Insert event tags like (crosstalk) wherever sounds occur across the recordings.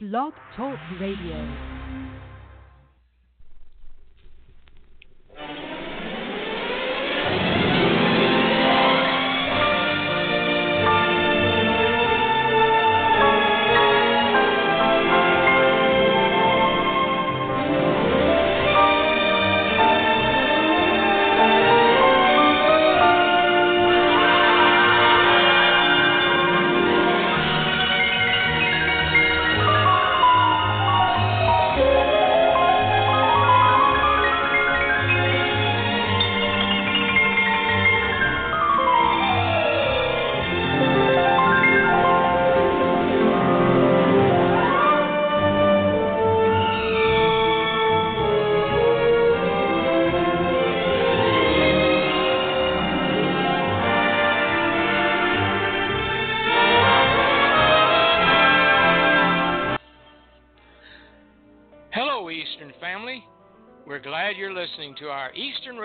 Blog Talk Radio.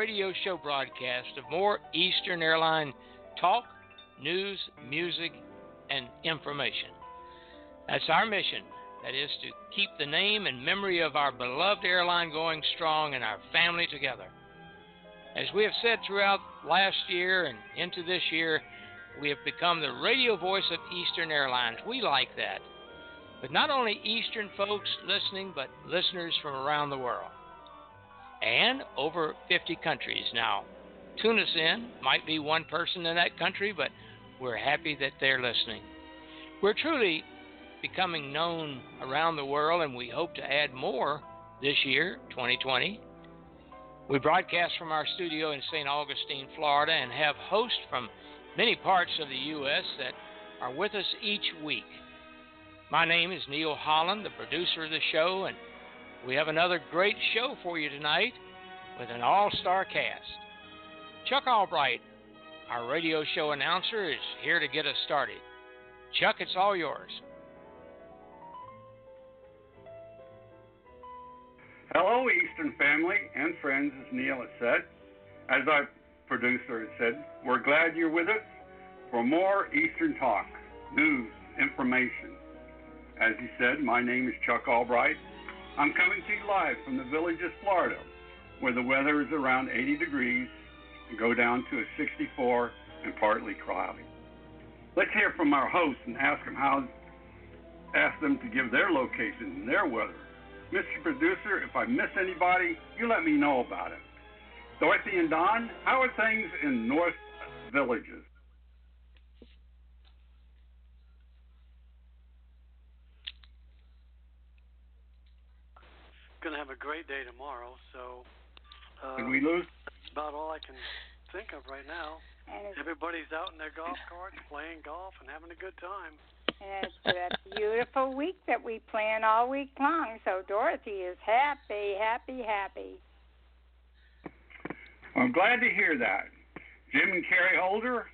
Radio Show broadcast of more Eastern Airline talk, news, music, and information. That's our mission. That is to keep the name and memory of our beloved airline going strong and our family together. As we have said throughout last year and into this year, we have become the radio voice of Eastern Airlines. We like that. But not only Eastern folks listening, but listeners from around the world and over 50 countries. Now, tune us in. Might be one person in that country, but we're happy that they're listening. We're truly becoming known around the world, and we hope to add more this year, 2020. We broadcast from our studio in St. Augustine, Florida, and have hosts from many parts of the U.S. that are with us each week. My name is Neil Holland, the producer of the show, and we have another great show for you tonight with an all star cast. Chuck Albright, our radio show announcer, is here to get us started. Chuck, it's all yours. Hello, Eastern family and friends, as Neil has said. As our producer has said, we're glad you're with us for more Eastern talk, news, information. As he said, my name is Chuck Albright. I'm coming to you live from the villages, Florida, where the weather is around 80 degrees and go down to a 64 and partly cloudy. Let's hear from our hosts and ask them how ask them to give their location and their weather. Mr. Producer, if I miss anybody, you let me know about it. Dorothy and Don, how are things in North Villages? Going to have a great day tomorrow. So uh, did we lose? That's about all I can think of right now. Everybody's out in their golf carts playing golf and having a good time. And it's a beautiful week that we plan all week long. So Dorothy is happy, happy, happy. I'm glad to hear that. Jim and Carrie Holder,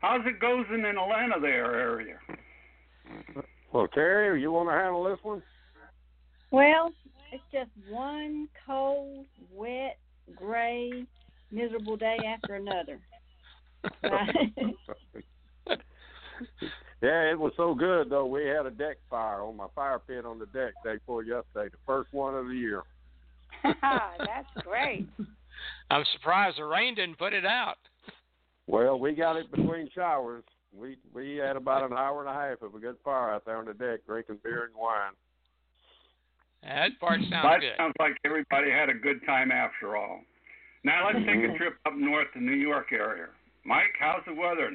how's it goes in Atlanta there area? Well, Carrie, you want to handle this one? Well, it's just one cold, wet, gray, miserable day after another. (laughs) yeah, it was so good though. We had a deck fire on my fire pit on the deck day before yesterday, the first one of the year. (laughs) That's great. I'm surprised the rain didn't put it out. Well, we got it between showers. We we had about an hour and a half of a good fire out there on the deck, drinking beer and wine. That part sounds that good. sounds like everybody had a good time after all. Now let's take a mm-hmm. trip up north to New York area. Mike, how's the weather?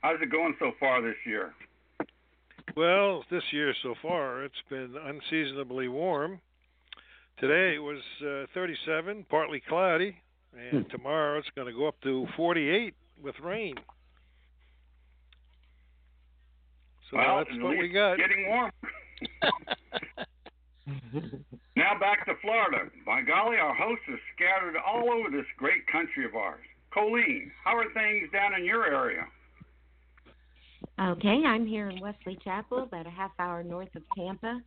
How's it going so far this year? Well, this year so far, it's been unseasonably warm. Today it was uh, 37, partly cloudy, and hmm. tomorrow it's going to go up to 48 with rain. So well, that's what we got. Getting warm. (laughs) (laughs) now back to Florida. By golly, our hosts are scattered all over this great country of ours. Colleen, how are things down in your area? Okay, I'm here in Wesley Chapel, about a half hour north of Tampa,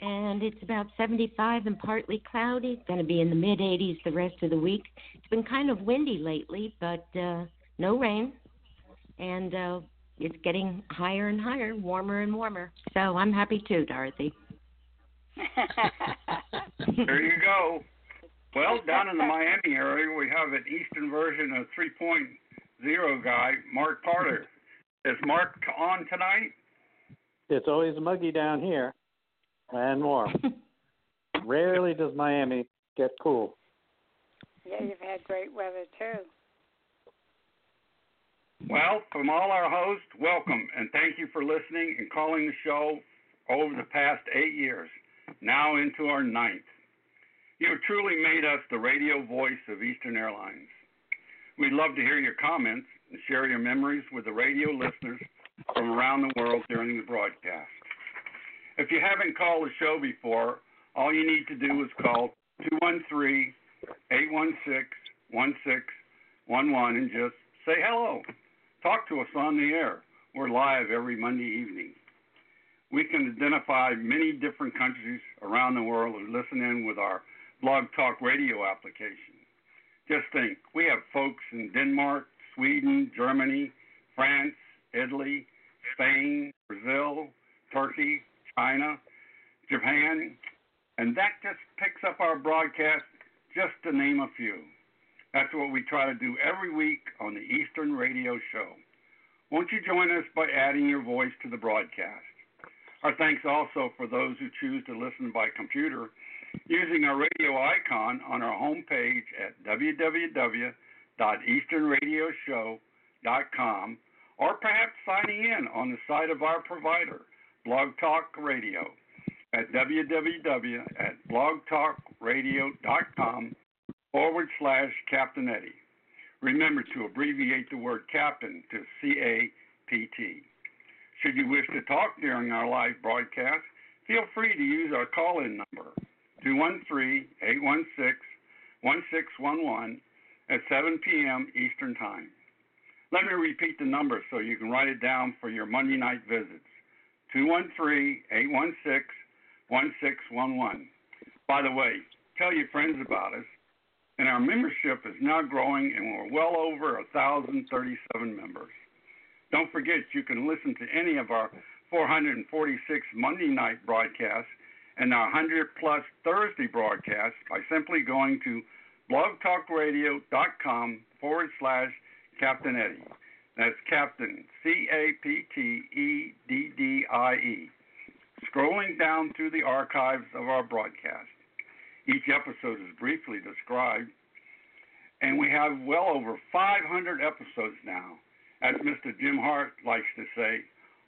and it's about 75 and partly cloudy. It's going to be in the mid 80s the rest of the week. It's been kind of windy lately, but uh, no rain, and uh, it's getting higher and higher, warmer and warmer. So I'm happy too, Dorothy. There you go. Well, down in the Miami area, we have an Eastern version of 3.0 guy, Mark Carter. Is Mark on tonight? It's always muggy down here and warm. (laughs) Rarely does Miami get cool. Yeah, you've had great weather too. Well, from all our hosts, welcome and thank you for listening and calling the show over the past eight years, now into our ninth. You have truly made us the radio voice of Eastern Airlines. We'd love to hear your comments and share your memories with the radio listeners from around the world during the broadcast. If you haven't called the show before, all you need to do is call 213 816 1611 and just say hello. Talk to us on the air. We're live every Monday evening. We can identify many different countries around the world who listen in with our Blog Talk Radio application. Just think, we have folks in Denmark, Sweden, Germany, France, Italy, Spain, Brazil, Turkey, China, Japan, and that just picks up our broadcast, just to name a few. That's what we try to do every week on the Eastern Radio Show. Won't you join us by adding your voice to the broadcast? Our thanks also for those who choose to listen by computer using our radio icon on our homepage at www.easternradioshow.com or perhaps signing in on the site of our provider, Blog Talk Radio, at www.blogtalkradio.com forward slash Captain Eddie. Remember to abbreviate the word captain to C A P T. Should you wish to talk during our live broadcast, feel free to use our call in number 213 816 1611 at 7 p.m. Eastern Time. Let me repeat the number so you can write it down for your Monday night visits 213 816 1611. By the way, tell your friends about us and our membership is now growing, and we're well over 1,037 members. Don't forget, you can listen to any of our 446 Monday night broadcasts and our 100 plus Thursday broadcasts by simply going to blogtalkradio.com forward slash Captain Eddie. That's Captain, C A P T E D D I E. Scrolling down through the archives of our broadcast. Each episode is briefly described, and we have well over 500 episodes now. As Mr. Jim Hart likes to say,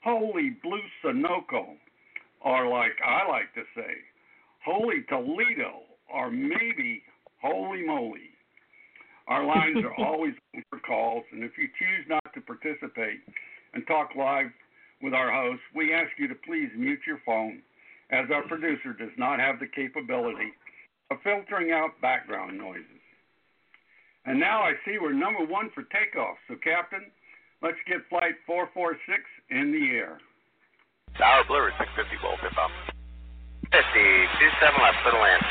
Holy Blue Sunoco, or like I like to say, Holy Toledo, or maybe Holy Moly. Our lines are (laughs) always open for calls, and if you choose not to participate and talk live with our host, we ask you to please mute your phone, as our producer does not have the capability of filtering out background noises. And now I see we're number one for takeoff. So, Captain, let's get flight 446 in the air. Tower Blue, 650 Volt, tip up. 50, 27 left, clear to land.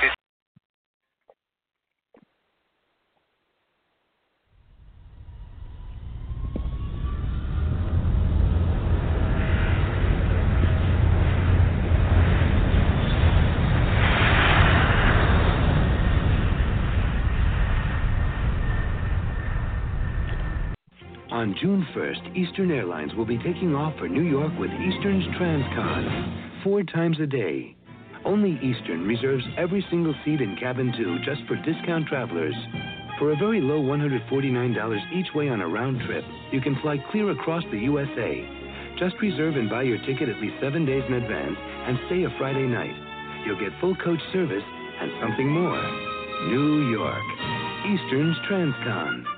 On June 1st, Eastern Airlines will be taking off for New York with Eastern's Transcon, four times a day. Only Eastern reserves every single seat in cabin two just for discount travelers. For a very low $149 each way on a round trip, you can fly clear across the USA. Just reserve and buy your ticket at least seven days in advance and stay a Friday night. You'll get full coach service and something more. New York. Eastern's Transcon.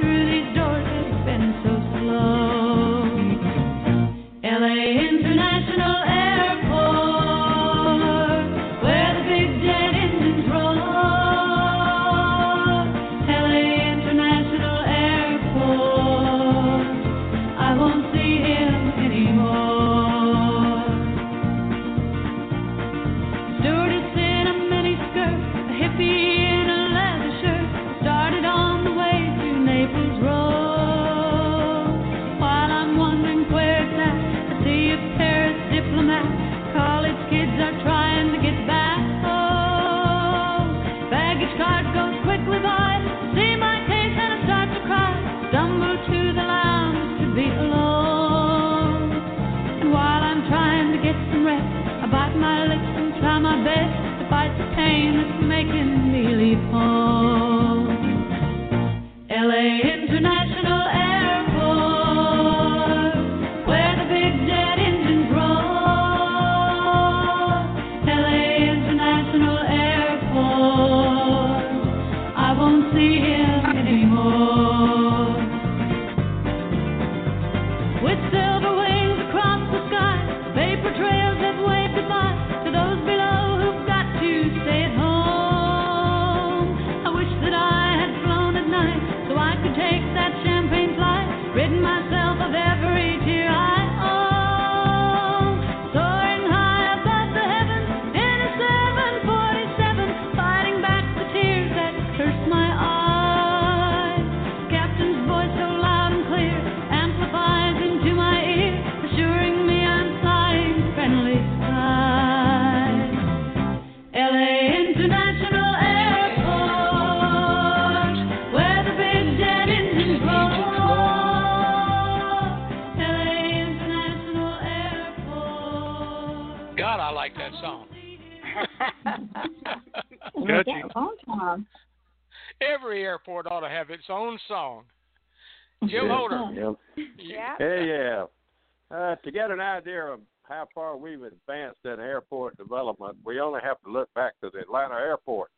God, I like that song. (laughs) Catchy. Every airport ought to have its own song. Jim Yeah. Holder. Yep. Yeah. Hey, yeah. Uh, to get an idea of how far we've advanced in airport development, we only have to look back to the Atlanta airport.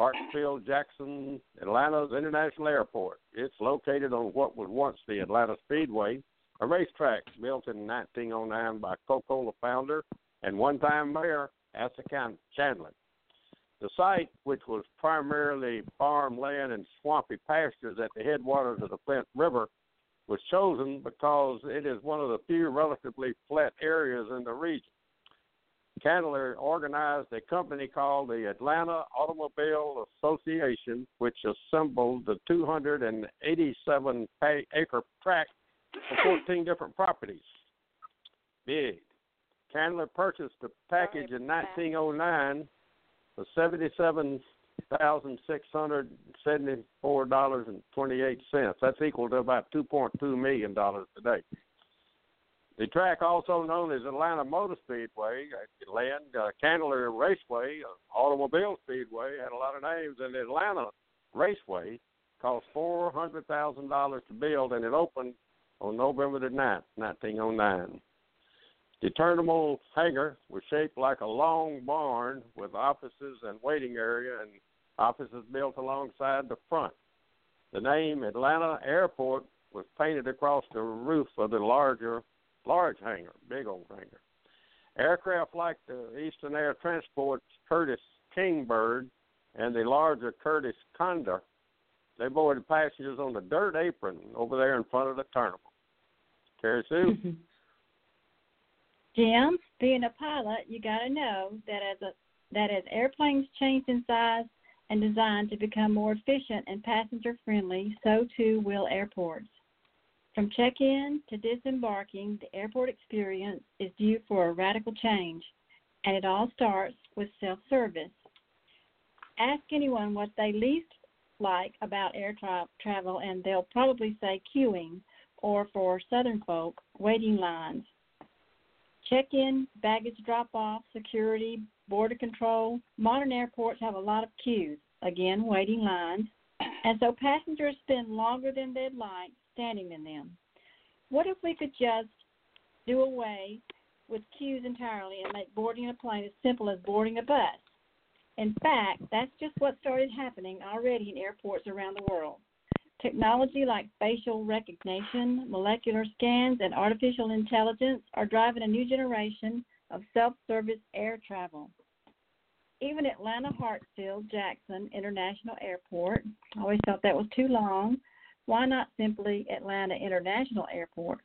Hartsfield Jackson Atlanta's International Airport. It's located on what was once the Atlanta Speedway, a racetrack built in 1909 by Coca-Cola founder and one-time mayor Asa Chan- Chandler. The site, which was primarily farmland and swampy pastures at the headwaters of the Flint River, was chosen because it is one of the few relatively flat areas in the region. Candler organized a company called the Atlanta Automobile Association, which assembled the 287 acre tract of 14 different properties. Big. Candler purchased the package in 1909 for seventy-seven thousand six hundred seventy-four dollars and twenty-eight cents. That's equal to about two point two million dollars today. The track, also known as Atlanta Motor Speedway, uh, Land uh, Candler Raceway, uh, Automobile Speedway, had a lot of names. And Atlanta Raceway cost four hundred thousand dollars to build, and it opened on November the 9th, nineteen oh nine. The terminal hangar was shaped like a long barn with offices and waiting area and offices built alongside the front. The name Atlanta Airport was painted across the roof of the larger, large hangar, big old hangar. Aircraft like the Eastern Air Transport's Curtiss Kingbird and the larger Curtiss Condor, they boarded passengers on the dirt apron over there in front of the terminal. Terry Sue? (laughs) Jim, being a pilot, you got to know that as a that as airplanes change in size and design to become more efficient and passenger friendly, so too will airports. From check-in to disembarking, the airport experience is due for a radical change, and it all starts with self-service. Ask anyone what they least like about air tra- travel, and they'll probably say queuing, or for Southern folk, waiting lines. Check in, baggage drop off, security, border control. Modern airports have a lot of queues, again, waiting lines, and so passengers spend longer than they'd like standing in them. What if we could just do away with queues entirely and make boarding a plane as simple as boarding a bus? In fact, that's just what started happening already in airports around the world. Technology like facial recognition, molecular scans, and artificial intelligence are driving a new generation of self service air travel. Even Atlanta Hartsfield Jackson International Airport, I always thought that was too long. Why not simply Atlanta International Airport?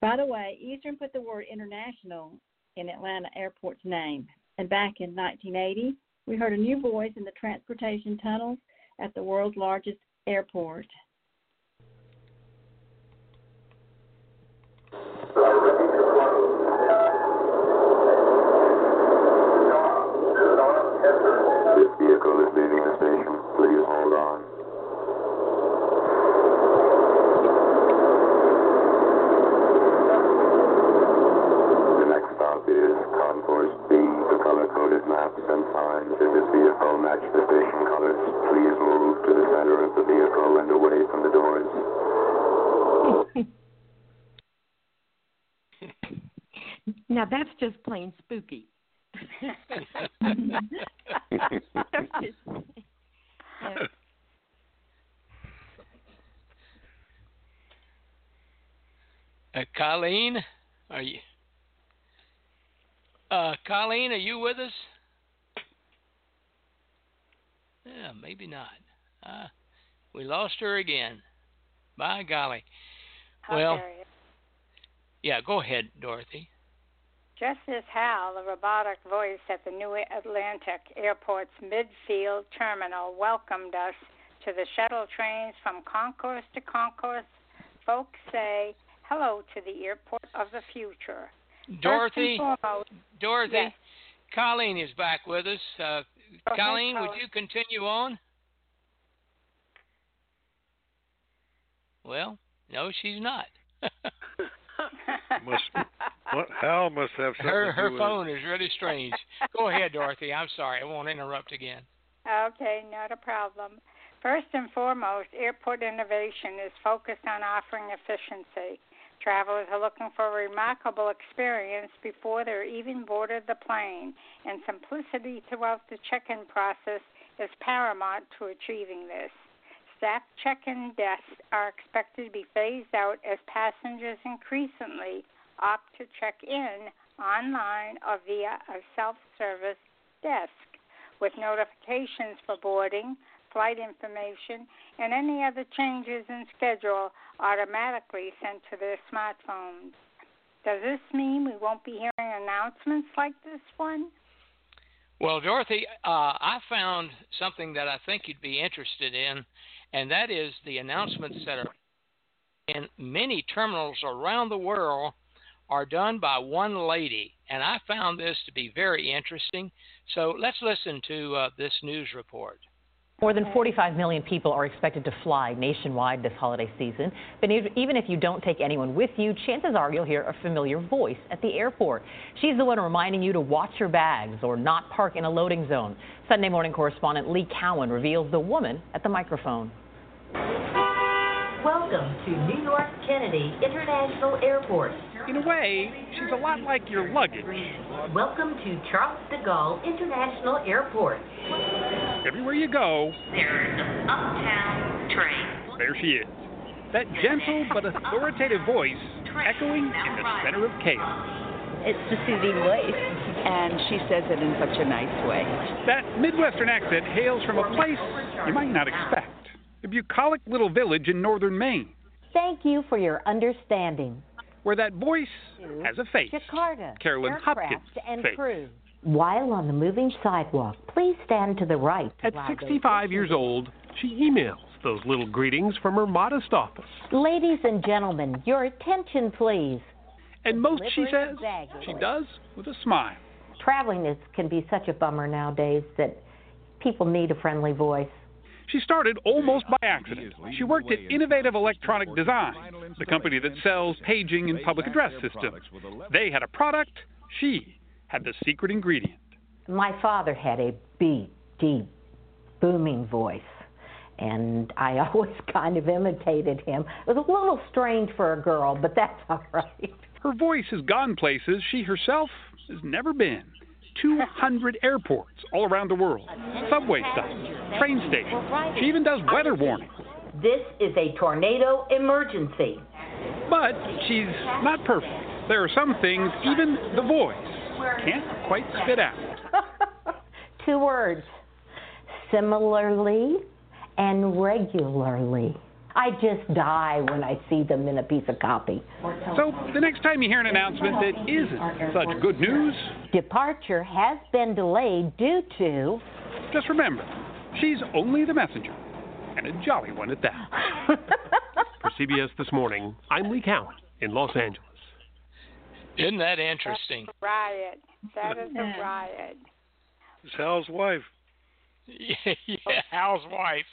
By the way, Eastern put the word international in Atlanta Airport's name. And back in 1980, we heard a new voice in the transportation tunnels at the world's largest airport. Color-coded and signs in this vehicle match the station colors. Please move to the center of the vehicle and away from the doors. (laughs) Now that's just plain spooky. (laughs) Uh, Colleen, are you? Uh, Colleen, are you with us? Yeah, maybe not. Uh, we lost her again. By golly. How well, yeah, go ahead, Dorothy. Just as Hal, the robotic voice at the New Atlantic Airport's midfield terminal, welcomed us to the shuttle trains from concourse to concourse, folks say hello to the airport of the future. Dorothy, foremost, Dorothy, Yes. Colleen is back with us. Uh, Go ahead, Colleen, would you continue on? Well, no, she's not. Must what Hal must have something her to her do with phone is really strange. Go ahead, Dorothy. I'm sorry. I won't interrupt again. Okay, not a problem. First and foremost, airport innovation is focused on offering efficiency. Travelers are looking for a remarkable experience before they're even boarded the plane, and simplicity throughout the check in process is paramount to achieving this. Staff check in desks are expected to be phased out as passengers increasingly opt to check in online or via a self service desk with notifications for boarding, flight information, and any other changes in schedule automatically sent to their smartphones. Does this mean we won't be hearing announcements like this one? Well, Dorothy, uh, I found something that I think you'd be interested in, and that is the announcements that are in many terminals around the world are done by one lady, and I found this to be very interesting. So let's listen to uh, this news report. More than 45 million people are expected to fly nationwide this holiday season. But even if you don't take anyone with you, chances are you'll hear a familiar voice at the airport. She's the one reminding you to watch your bags or not park in a loading zone. Sunday morning correspondent Lee Cowan reveals the woman at the microphone. Welcome to New York Kennedy International Airport. In a way, she's a lot like your luggage. Welcome to Charles de Gaulle International Airport. Everywhere you go, There's an uptown train. there she is. That gentle but authoritative voice echoing in the center of chaos. It's the soothing voice, and she says it in such a nice way. That Midwestern accent hails from a place you might not expect a bucolic little village in northern Maine, Thank you for your understanding. where that voice has a face. Jakarta, Carolyn Hopkins' and face. crew. While on the moving sidewalk, please stand to the right. At 65 years old, she emails those little greetings from her modest office. Ladies and gentlemen, your attention, please. And most, she says, of she does with a smile. Traveling is, can be such a bummer nowadays that people need a friendly voice. She started almost by accident. She worked at Innovative Electronic Design, the company that sells paging and public address systems. They had a product, she had the secret ingredient. My father had a deep, deep, booming voice, and I (laughs) always kind of imitated him. It was a little strange for a girl, but that's all right. Her voice has gone places she herself has never been. 200 airports all around the world, subway stops, train stations. She even does weather warnings. This is a tornado emergency. But she's not perfect. There are some things even the voice can't quite spit out. (laughs) Two words similarly and regularly. I just die when I see them in a piece of copy. So the next time you hear an announcement that isn't such good news, Departure has been delayed due to. just remember, she's only the messenger, and a jolly one at that. (laughs) For CBS This Morning, I'm Lee Cowan in Los Angeles. Isn't that interesting? Riot. That is a riot. It's Hal's wife. (laughs) Yeah, yeah Hal's wife.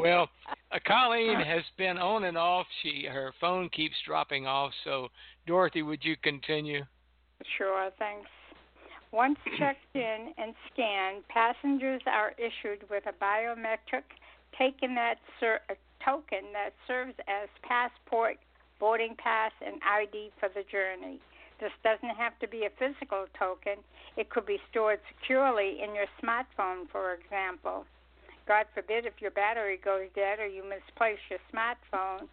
well, uh, Colleen has been on and off. She her phone keeps dropping off. So, Dorothy, would you continue? Sure, thanks. Once (clears throat) checked in and scanned, passengers are issued with a biometric taken that ser- a token that serves as passport, boarding pass, and ID for the journey. This doesn't have to be a physical token. It could be stored securely in your smartphone, for example. God forbid if your battery goes dead or you misplace your smartphone.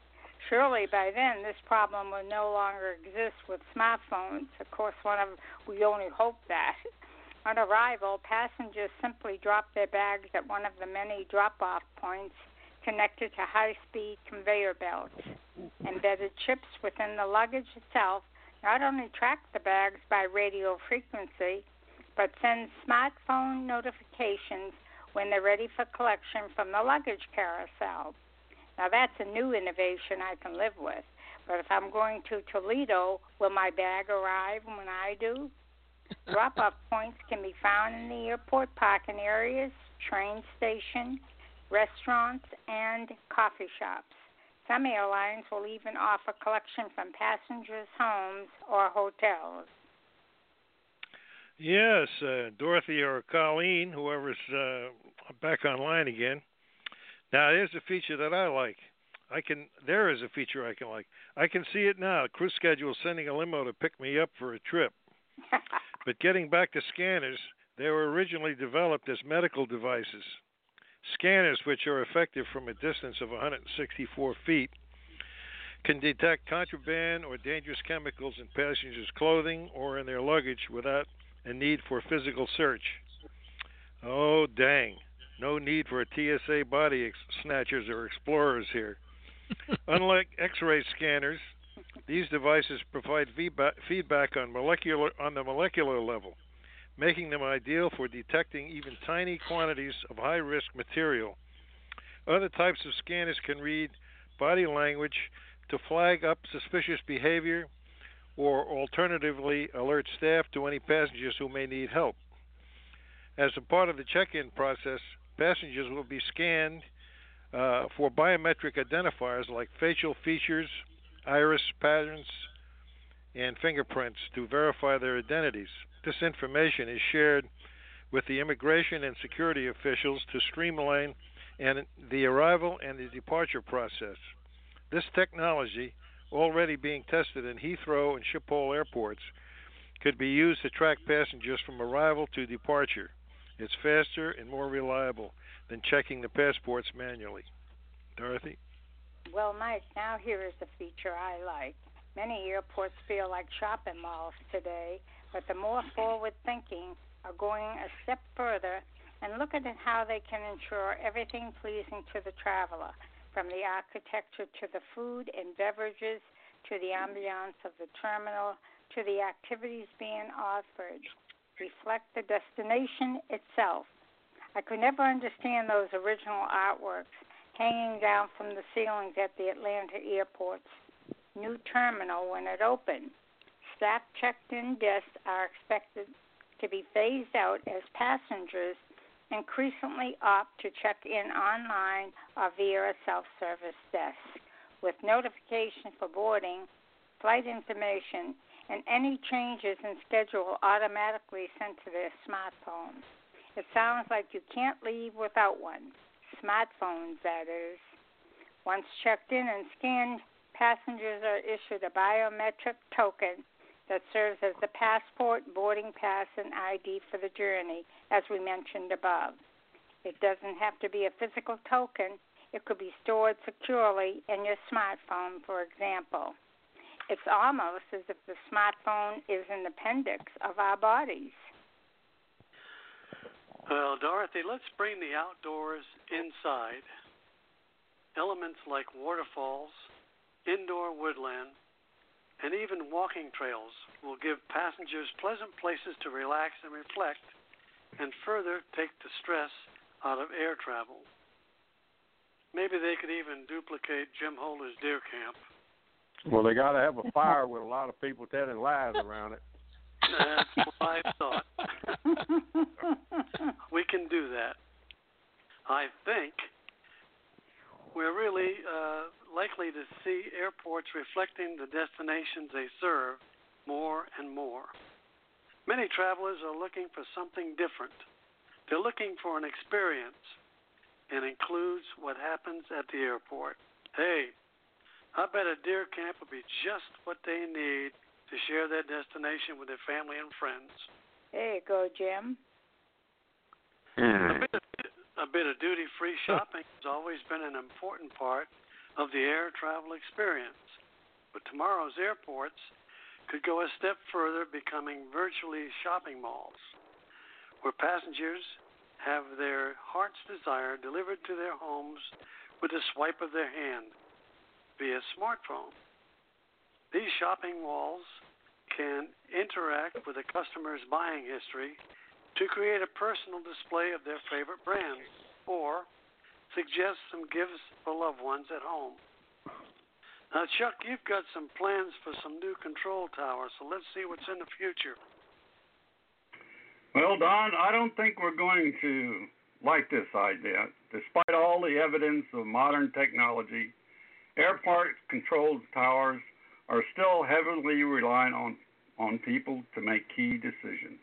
Surely by then this problem will no longer exist with smartphones. Of course, one of we only hope that. On arrival, passengers simply drop their bags at one of the many drop-off points connected to high-speed conveyor belts. Embedded chips within the luggage itself not only track the bags by radio frequency, but send smartphone notifications when they're ready for collection from the luggage carousel. Now, that's a new innovation I can live with. But if I'm going to Toledo, will my bag arrive when I do? (laughs) Drop off points can be found in the airport parking areas, train station, restaurants, and coffee shops. Some airlines will even offer collection from passengers' homes or hotels. Yes, uh, Dorothy or Colleen, whoever's uh, back online again. Now, there's a feature that I like. I can. There is a feature I can like. I can see it now. Crew schedule sending a limo to pick me up for a trip. (laughs) but getting back to scanners, they were originally developed as medical devices. Scanners, which are effective from a distance of 164 feet, can detect contraband or dangerous chemicals in passengers' clothing or in their luggage without a need for physical search. Oh, dang. No need for a TSA body ex- snatchers or explorers here. (laughs) Unlike X-ray scanners, these devices provide feedback, feedback on molecular on the molecular level, making them ideal for detecting even tiny quantities of high-risk material. Other types of scanners can read body language to flag up suspicious behavior or alternatively alert staff to any passengers who may need help. As a part of the check-in process, passengers will be scanned uh, for biometric identifiers like facial features, iris patterns, and fingerprints to verify their identities. This information is shared with the immigration and security officials to streamline and the arrival and the departure process. This technology, already being tested in Heathrow and Schiphol airports, could be used to track passengers from arrival to departure. It's faster and more reliable than checking the passports manually. Dorothy? Well, Mike, now here is a feature I like. Many airports feel like shopping malls today, but the more forward thinking are going a step further and look at how they can ensure everything pleasing to the traveler, from the architecture to the food and beverages to the ambiance of the terminal to the activities being offered reflect the destination itself. I could never understand those original artworks hanging down from the ceilings at the Atlanta airport's new terminal when it opened. Staff checked in desks are expected to be phased out as passengers increasingly opt to check in online or via a self service desk with notification for boarding, flight information, and any changes in schedule automatically sent to their smartphones. It sounds like you can't leave without one. Smartphones, that is. Once checked in and scanned, passengers are issued a biometric token that serves as the passport, boarding pass, and ID for the journey, as we mentioned above. It doesn't have to be a physical token, it could be stored securely in your smartphone, for example. It's almost as if the smartphone is an appendix of our bodies. Well, Dorothy, let's bring the outdoors inside. Elements like waterfalls, indoor woodland, and even walking trails will give passengers pleasant places to relax and reflect and further take the stress out of air travel. Maybe they could even duplicate Jim Holder's deer camp. Well, they got to have a fire with a lot of people telling lies around it. That's what I thought. (laughs) we can do that. I think we're really uh, likely to see airports reflecting the destinations they serve more and more. Many travelers are looking for something different. They're looking for an experience and includes what happens at the airport. Hey, I bet a deer camp would be just what they need to share their destination with their family and friends. There you go, Jim. Hmm. A bit of, a bit of duty free shopping has always been an important part of the air travel experience. But tomorrow's airports could go a step further, becoming virtually shopping malls, where passengers have their heart's desire delivered to their homes with a swipe of their hand via smartphone. These shopping malls can interact with a customer's buying history to create a personal display of their favorite brands or suggest some gifts for loved ones at home. Now, Chuck, you've got some plans for some new control towers, so let's see what's in the future. Well, Don, I don't think we're going to like this idea. Despite all the evidence of modern technology, airport control towers are still heavily reliant on, on people to make key decisions.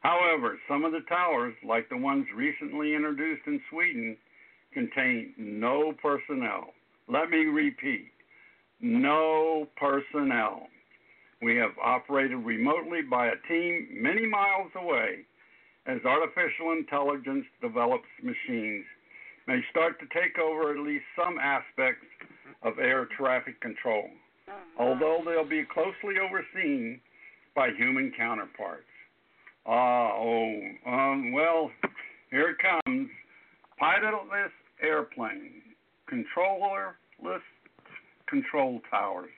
However, some of the towers, like the ones recently introduced in Sweden, contain no personnel. Let me repeat no personnel. We have operated remotely by a team many miles away as artificial intelligence develops machines may start to take over at least some aspects of air traffic control, although they'll be closely overseen by human counterparts. Ah, oh, um, well, here it comes. Pilotless airplane, controllerless control towers.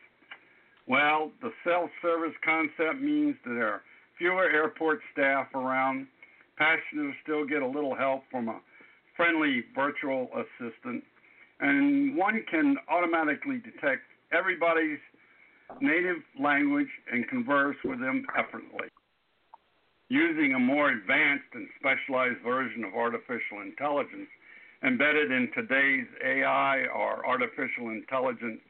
Well, the self service concept means that there are fewer airport staff around. Passengers still get a little help from a friendly virtual assistant, and one can automatically detect everybody's native language and converse with them effortlessly using a more advanced and specialized version of artificial intelligence embedded in today's AI or artificial intelligence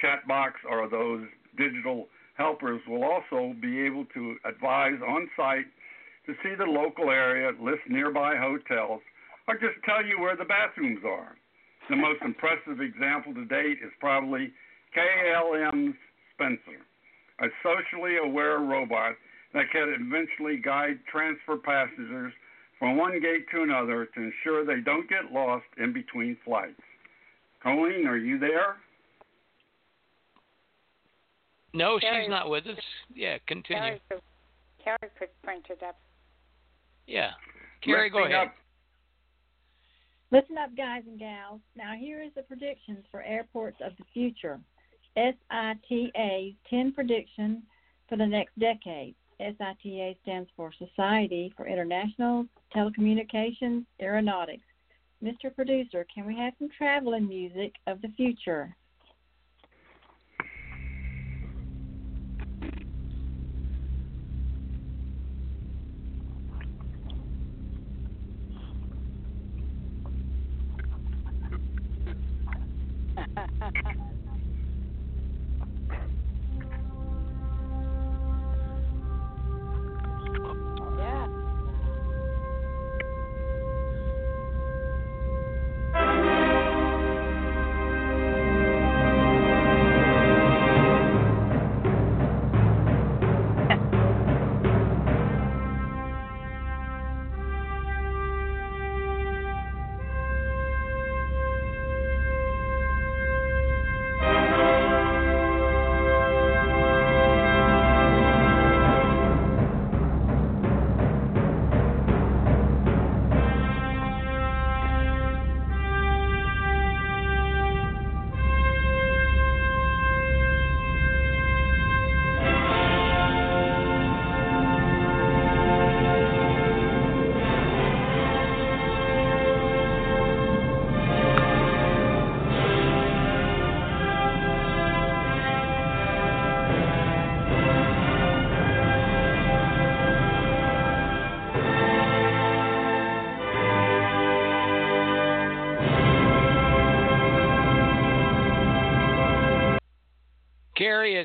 chat box or those digital helpers will also be able to advise on site to see the local area, list nearby hotels, or just tell you where the bathrooms are. The most impressive example to date is probably KLM's Spencer, a socially aware robot that can eventually guide transfer passengers from one gate to another to ensure they don't get lost in between flights. Colleen, are you there? No, Carrie- she's not with us. Yeah, continue. Carrie could, Carrie could print it up. Yeah. Carrie, go ahead. up- Listen up, guys and gals. Now, here is the predictions for airports of the future. SITA's 10 predictions for the next decade. SITA stands for Society for International Telecommunications Aeronautics. Mr. Producer, can we have some traveling music of the future?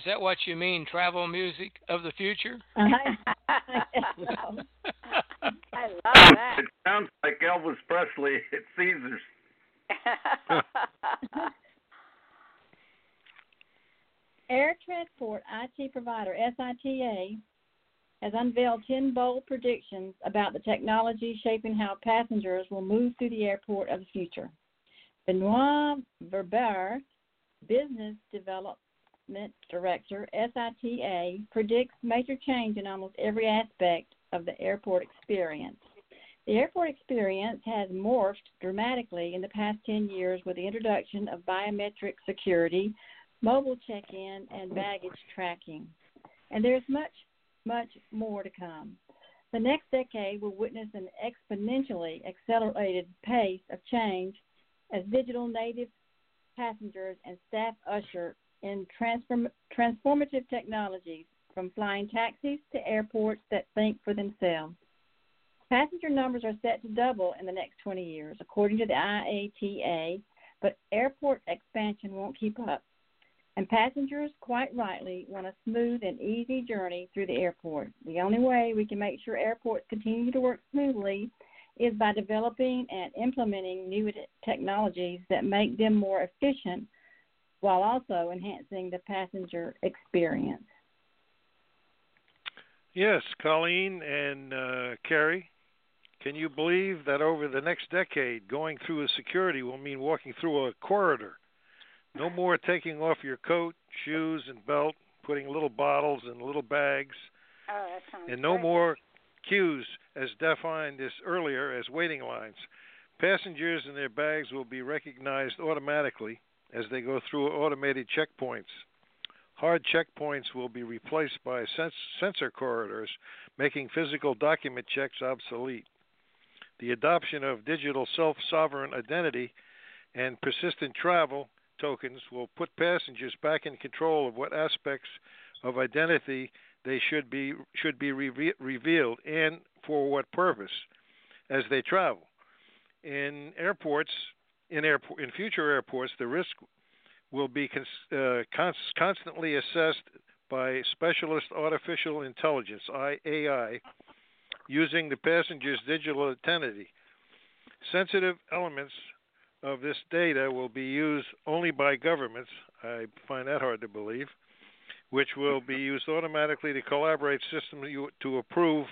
That what you mean? Travel music of the future? (laughs) (laughs) I love that. It sounds like Elvis Presley at Caesars. (laughs) Air Transport IT provider SITA has unveiled 10 bold predictions about the technology shaping how passengers will move through the airport of the future. Benoit Verbaere, Business Development Director, SITA, predicts major change in almost every aspect of the airport experience. The airport experience has morphed dramatically in the past 10 years with the introduction of biometric security, mobile check in, and baggage tracking. And there's much, much more to come. The next decade will witness an exponentially accelerated pace of change as digital native passengers and staff usher in transform- transformative technologies from flying taxis to airports that think for themselves. Passenger numbers are set to double in the next 20 years, according to the IATA, but airport expansion won't keep up. And passengers, quite rightly, want a smooth and easy journey through the airport. The only way we can make sure airports continue to work smoothly is by developing and implementing new technologies that make them more efficient while also enhancing the passenger experience. Yes, Colleen and uh, Carrie, can you believe that over the next decade, going through a security will mean walking through a corridor? No more taking off your coat, shoes, and belt, putting little bottles in little bags, Oh, that sounds and no great. more queues as defined as earlier as waiting lines. Passengers and their bags will be recognized automatically as they go through automated checkpoints. Hard checkpoints will be replaced by sens- sensor corridors, making physical document checks obsolete. The adoption of digital self sovereign identity and persistent travel tokens will put passengers back in control of what aspects of identity they should be should be reve- revealed and for what purpose as they travel. In airports, in airport, in future airports, the risk will be cons- uh, cons- constantly assessed by specialist artificial intelligence (AI) using the passenger's digital identity. Sensitive elements of this data will be used only by governments. I find that hard to believe. Which will be used automatically to collaborate systems to approve,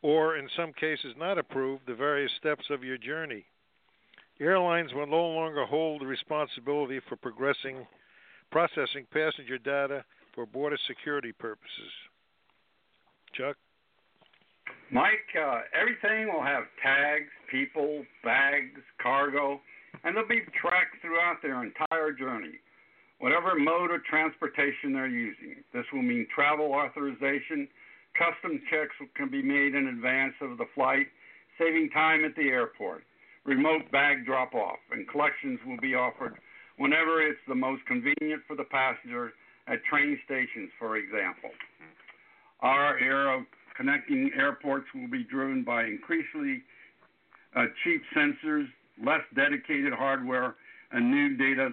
or in some cases not approve, the various steps of your journey. Airlines will no longer hold the responsibility for progressing, processing passenger data for border security purposes. Chuck? Mike, uh, everything will have tags, people, bags, cargo, and they'll be tracked throughout their entire journey, whatever mode of transportation they're using. This will mean travel authorization, custom checks can be made in advance of the flight, saving time at the airport. Remote bag drop off and collections will be offered whenever it's the most convenient for the passenger at train stations, for example. Our era of connecting airports will be driven by increasingly uh, cheap sensors, less dedicated hardware, and new data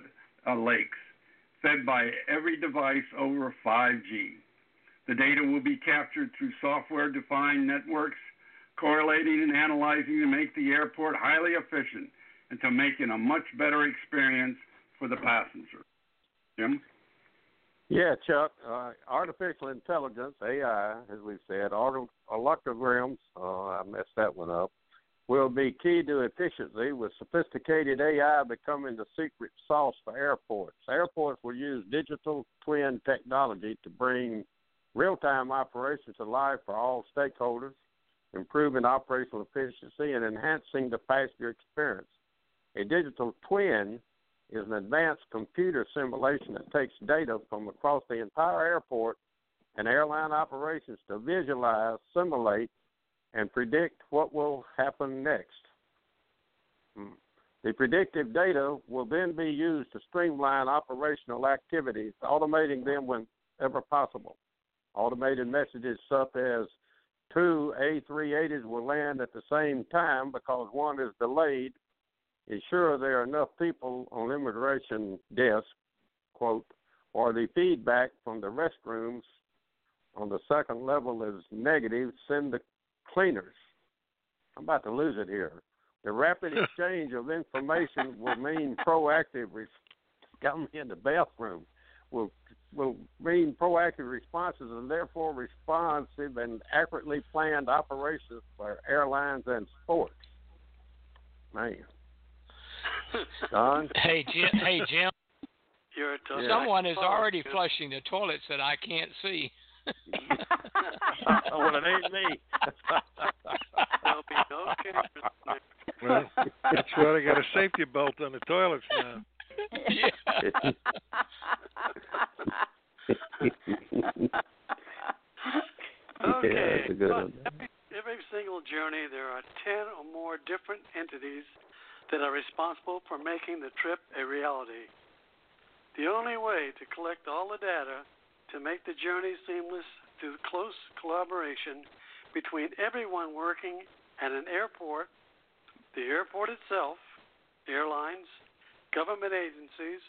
uh, lakes fed by every device over 5G. The data will be captured through software defined networks, correlating and analyzing to make the airport highly efficient and to making a much better experience for the passenger. Jim? Yeah, Chuck. Uh, artificial intelligence (AI), as we've said, electrograms. Uh, I messed that one up. Will be key to efficiency, with sophisticated AI becoming the secret sauce for airports. Airports will use digital twin technology to bring real-time operations to life for all stakeholders, improving operational efficiency and enhancing the passenger experience. A digital twin is an advanced computer simulation that takes data from across the entire airport and airline operations to visualize, simulate, and predict what will happen next. Hmm. The predictive data will then be used to streamline operational activities, automating them whenever possible. Automated messages such as two A380s will land at the same time because one is delayed ensure there are enough people on immigration desk, quote, or the feedback from the restrooms on the second level is negative, send the cleaners. I'm about to lose it here. The rapid (laughs) exchange of information will mean proactive. Got me in the bathroom. Will will mean proactive responses and therefore responsive and accurately planned operations for airlines and sports. Man, Don. Hey Jim. Hey Jim. You're a tough Someone is already good. flushing the toilets that I can't see. (laughs) well, it ain't me. There'll be no cameras. Well, that's why they got a safety belt on the toilets now. (laughs) Okay. Yeah, that's a good but one. Every, every single journey, there are 10 or more different entities that are responsible for making the trip a reality. The only way to collect all the data to make the journey seamless is through close collaboration between everyone working at an airport, the airport itself, airlines, government agencies,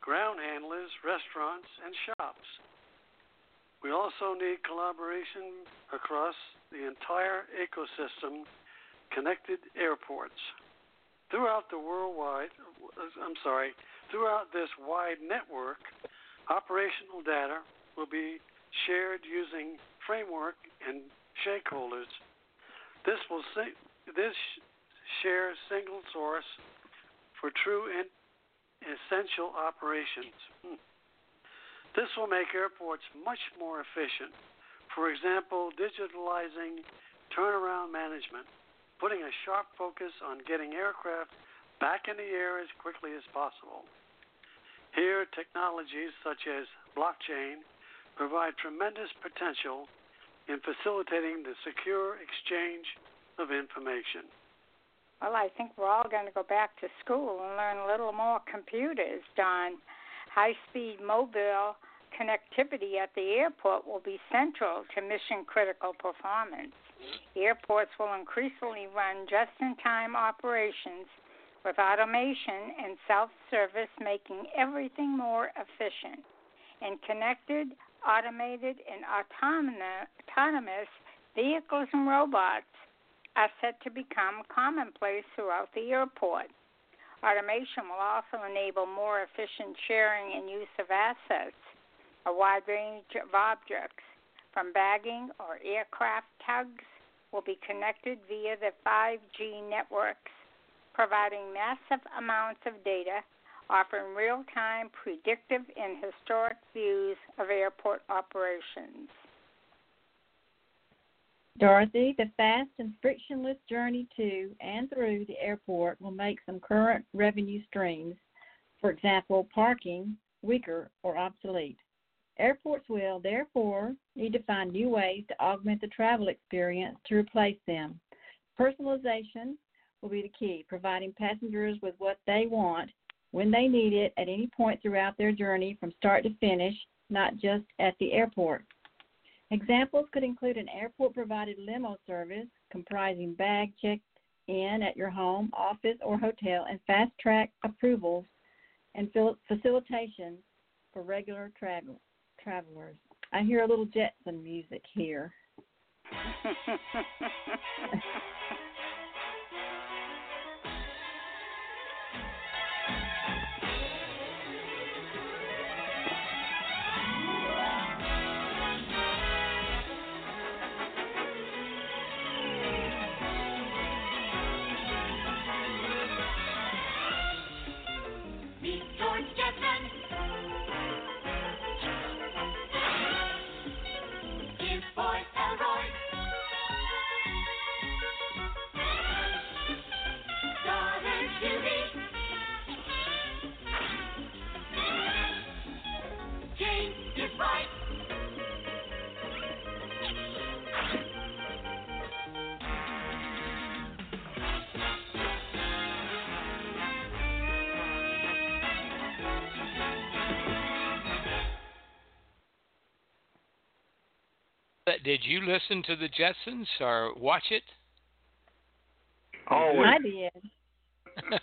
ground handlers, restaurants, and shops. We also need collaboration across the entire ecosystem, connected airports. Throughout the worldwide, I'm sorry, throughout this wide network, operational data will be shared using framework and stakeholders. This will this share single source for true and essential operations. Hmm. This will make airports much more efficient. For example, digitalizing turnaround management, putting a sharp focus on getting aircraft back in the air as quickly as possible. Here, technologies such as blockchain provide tremendous potential in facilitating the secure exchange of information. Well, I think we're all going to go back to school and learn a little more computers, Don. High speed mobile connectivity at the airport will be central to mission critical performance. Airports will increasingly run just in time operations with automation and self service, making everything more efficient. And connected, automated, and autonomous, autonomous vehicles and robots are set to become commonplace throughout the airport. Automation will also enable more efficient sharing and use of assets, a wide range of objects, from bagging or aircraft tugs, will be connected via the 5G networks, providing massive amounts of data, offering real time, predictive, and historic views of airport operations. Dorothy, the fast and frictionless journey to and through the airport will make some current revenue streams, for example, parking, weaker or obsolete. Airports will, therefore, need to find new ways to augment the travel experience to replace them. Personalization will be the key, providing passengers with what they want when they need it at any point throughout their journey from start to finish, not just at the airport. Examples could include an airport provided limo service comprising bag check in at your home, office, or hotel, and fast track approvals and facilitation for regular travel- travelers. I hear a little Jetson music here. (laughs) Did you listen to the Jetsons or watch it? Always. I did. (laughs)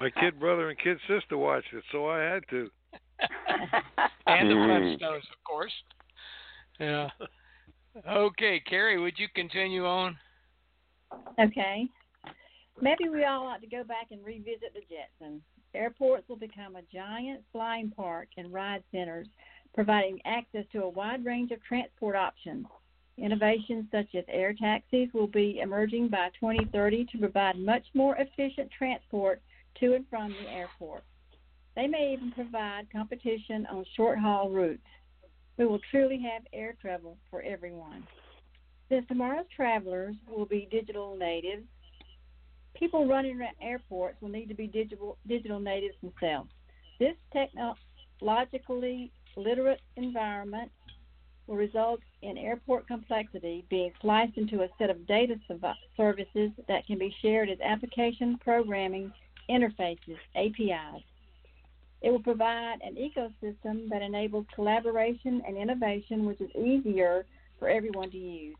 My kid brother and kid sister watched it, so I had to. (laughs) and the. Flintstones, of course. Yeah. Okay, Carrie, would you continue on? Okay. Maybe we all ought to go back and revisit the Jetsons. Airports will become a giant flying park and ride centers, providing access to a wide range of transport options. Innovations such as air taxis will be emerging by 2030 to provide much more efficient transport to and from the airport. They may even provide competition on short haul routes. We will truly have air travel for everyone. Since tomorrow's travelers will be digital natives, people running airports will need to be digital digital natives themselves. This technologically literate environment will result in airport complexity being sliced into a set of data serv- services that can be shared as application programming interfaces, APIs. It will provide an ecosystem that enables collaboration and innovation, which is easier for everyone to use.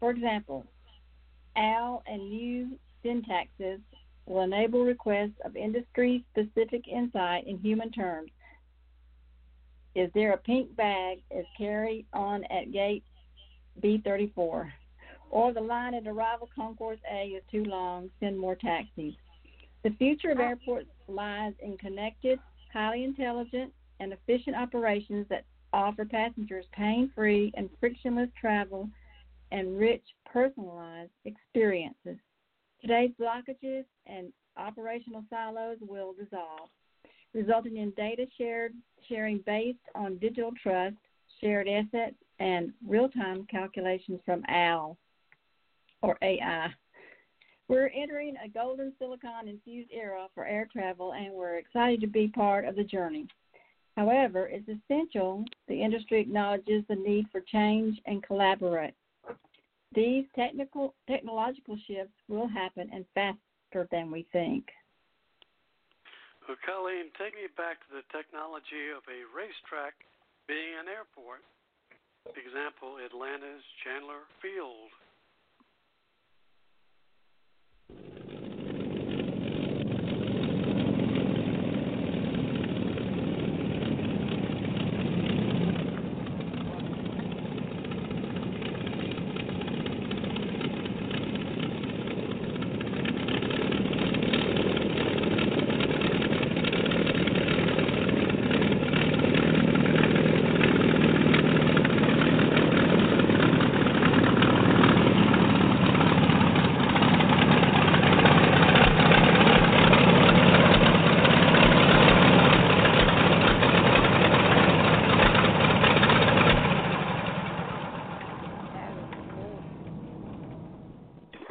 For example, OWL and new syntaxes will enable requests of industry specific insight in human terms. Is there a pink bag is carried on at gate B34? Or the line at arrival concourse A is too long, send more taxis. The future of airports lies in connected, highly intelligent, and efficient operations that offer passengers pain free and frictionless travel and rich, personalized experiences. Today's blockages and operational silos will dissolve, resulting in data shared, sharing based on digital trust, shared assets, and real time calculations from OWL or AI. We're entering a golden silicon infused era for air travel, and we're excited to be part of the journey. However, it's essential the industry acknowledges the need for change and collaborate. These technical technological shifts will happen and faster than we think. Well, Colleen, take me back to the technology of a racetrack being an airport. Example, Atlanta's Candler Field.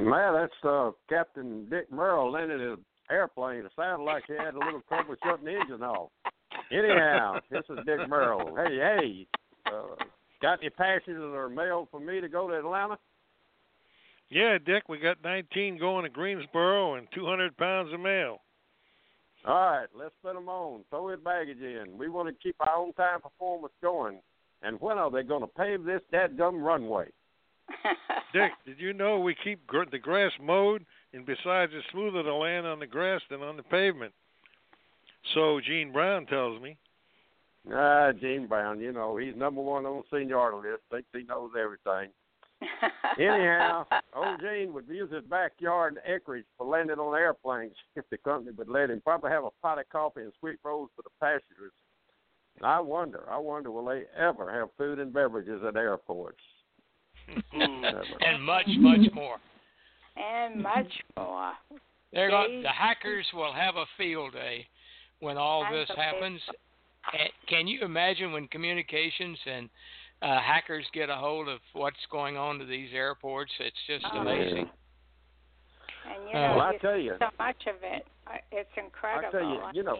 Man, that's uh, Captain Dick Merrill landed his airplane. It sounded like he had a little trouble shutting the engine off. Anyhow, this is Dick Merrill. Hey, hey, uh, got any passengers or mail for me to go to Atlanta? Yeah, Dick, we got 19 going to Greensboro and 200 pounds of mail. All right, let's put 'em on. Throw his baggage in. We want to keep our on time performance going. And when are they going to pave this dadgum runway? (laughs) Dick, did you know we keep gr- the grass mowed, and besides, it's smoother to land on the grass than on the pavement. So Gene Brown tells me. Ah, Gene Brown, you know, he's number one on the seniority list. Thinks he knows everything. Anyhow, old Gene would use his backyard and acreage for landing on airplanes (laughs) if the company would let him. Probably have a pot of coffee and sweet rolls for the passengers. I wonder, I wonder, will they ever have food and beverages at airports? Never. and much, much more. And much more. They're going, the hackers will have a field day when all this happens. Can you imagine when communications and uh, hackers get a hold of what's going on to these airports? It's just Oh, amazing. And you Uh, know, Well, I tell you. so much of it. Uh, It's incredible. I tell you, you know,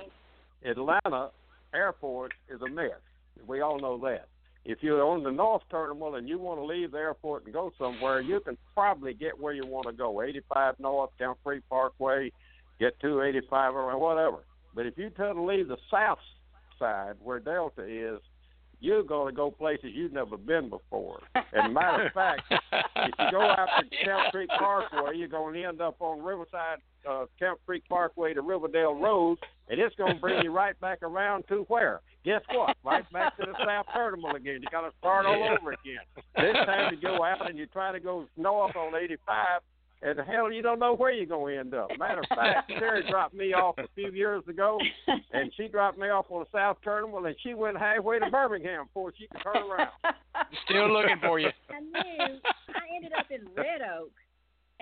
Atlanta airport is a mess. We all know that. If you're on the North Terminal and you want to leave the airport and go somewhere, you can probably get where you want to go. 85 North, Camp Creek Parkway, get 285 or whatever. But if you try to leave the south side where Delta is, you're going to go places you've never been before. And matter of fact, if you go out to Camp Creek Parkway, you're going to end up on Riverside uh, Camp Creek Parkway to Riverdale Road, and it's going to bring you right back around to where? Guess what? Right back to the South Terminal again. You got to start all over again. This time you go out and you try to go north on 85, and hell you don't know where you're going to end up. Matter of fact, Sherry dropped me off a few years ago, and she dropped me off on the South Terminal, and she went halfway to Birmingham before she could turn around. Still looking for you. I knew. I ended up in Red Oak.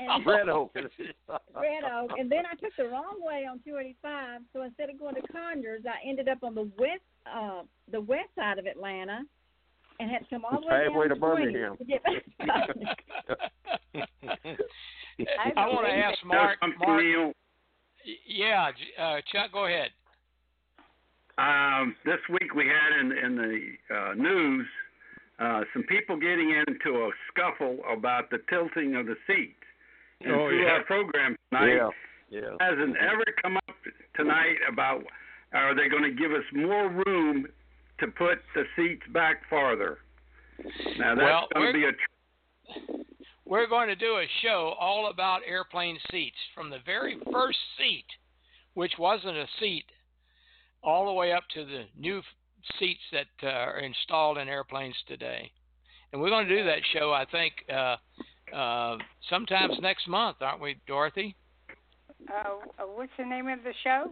And (laughs) Red Oak. (laughs) Red Oak, and then I took the wrong way on 285. So instead of going to Conyers, I ended up on the west, uh, the west side of Atlanta, and had to come all the way Halfway down to Birmingham. to get back to (laughs) I want to ask Mark. Mark Neil, yeah, uh, Chuck, go ahead. um, this week we had in in the uh, news uh, some people getting into a scuffle about the tilting of the seats. And Oh, through yeah. our program tonight, Yeah, yeah. hasn't ever come up tonight about are they going to give us more room to put the seats back farther? Now that's Well, going to be a We're going to do a show all about airplane seats from the very first seat, which wasn't a seat, all the way up to the new seats that uh, are installed in airplanes today. And we're going to do that show, I think, uh, uh, sometimes next month, aren't we, Dorothy? Uh, uh, what's the name of the show?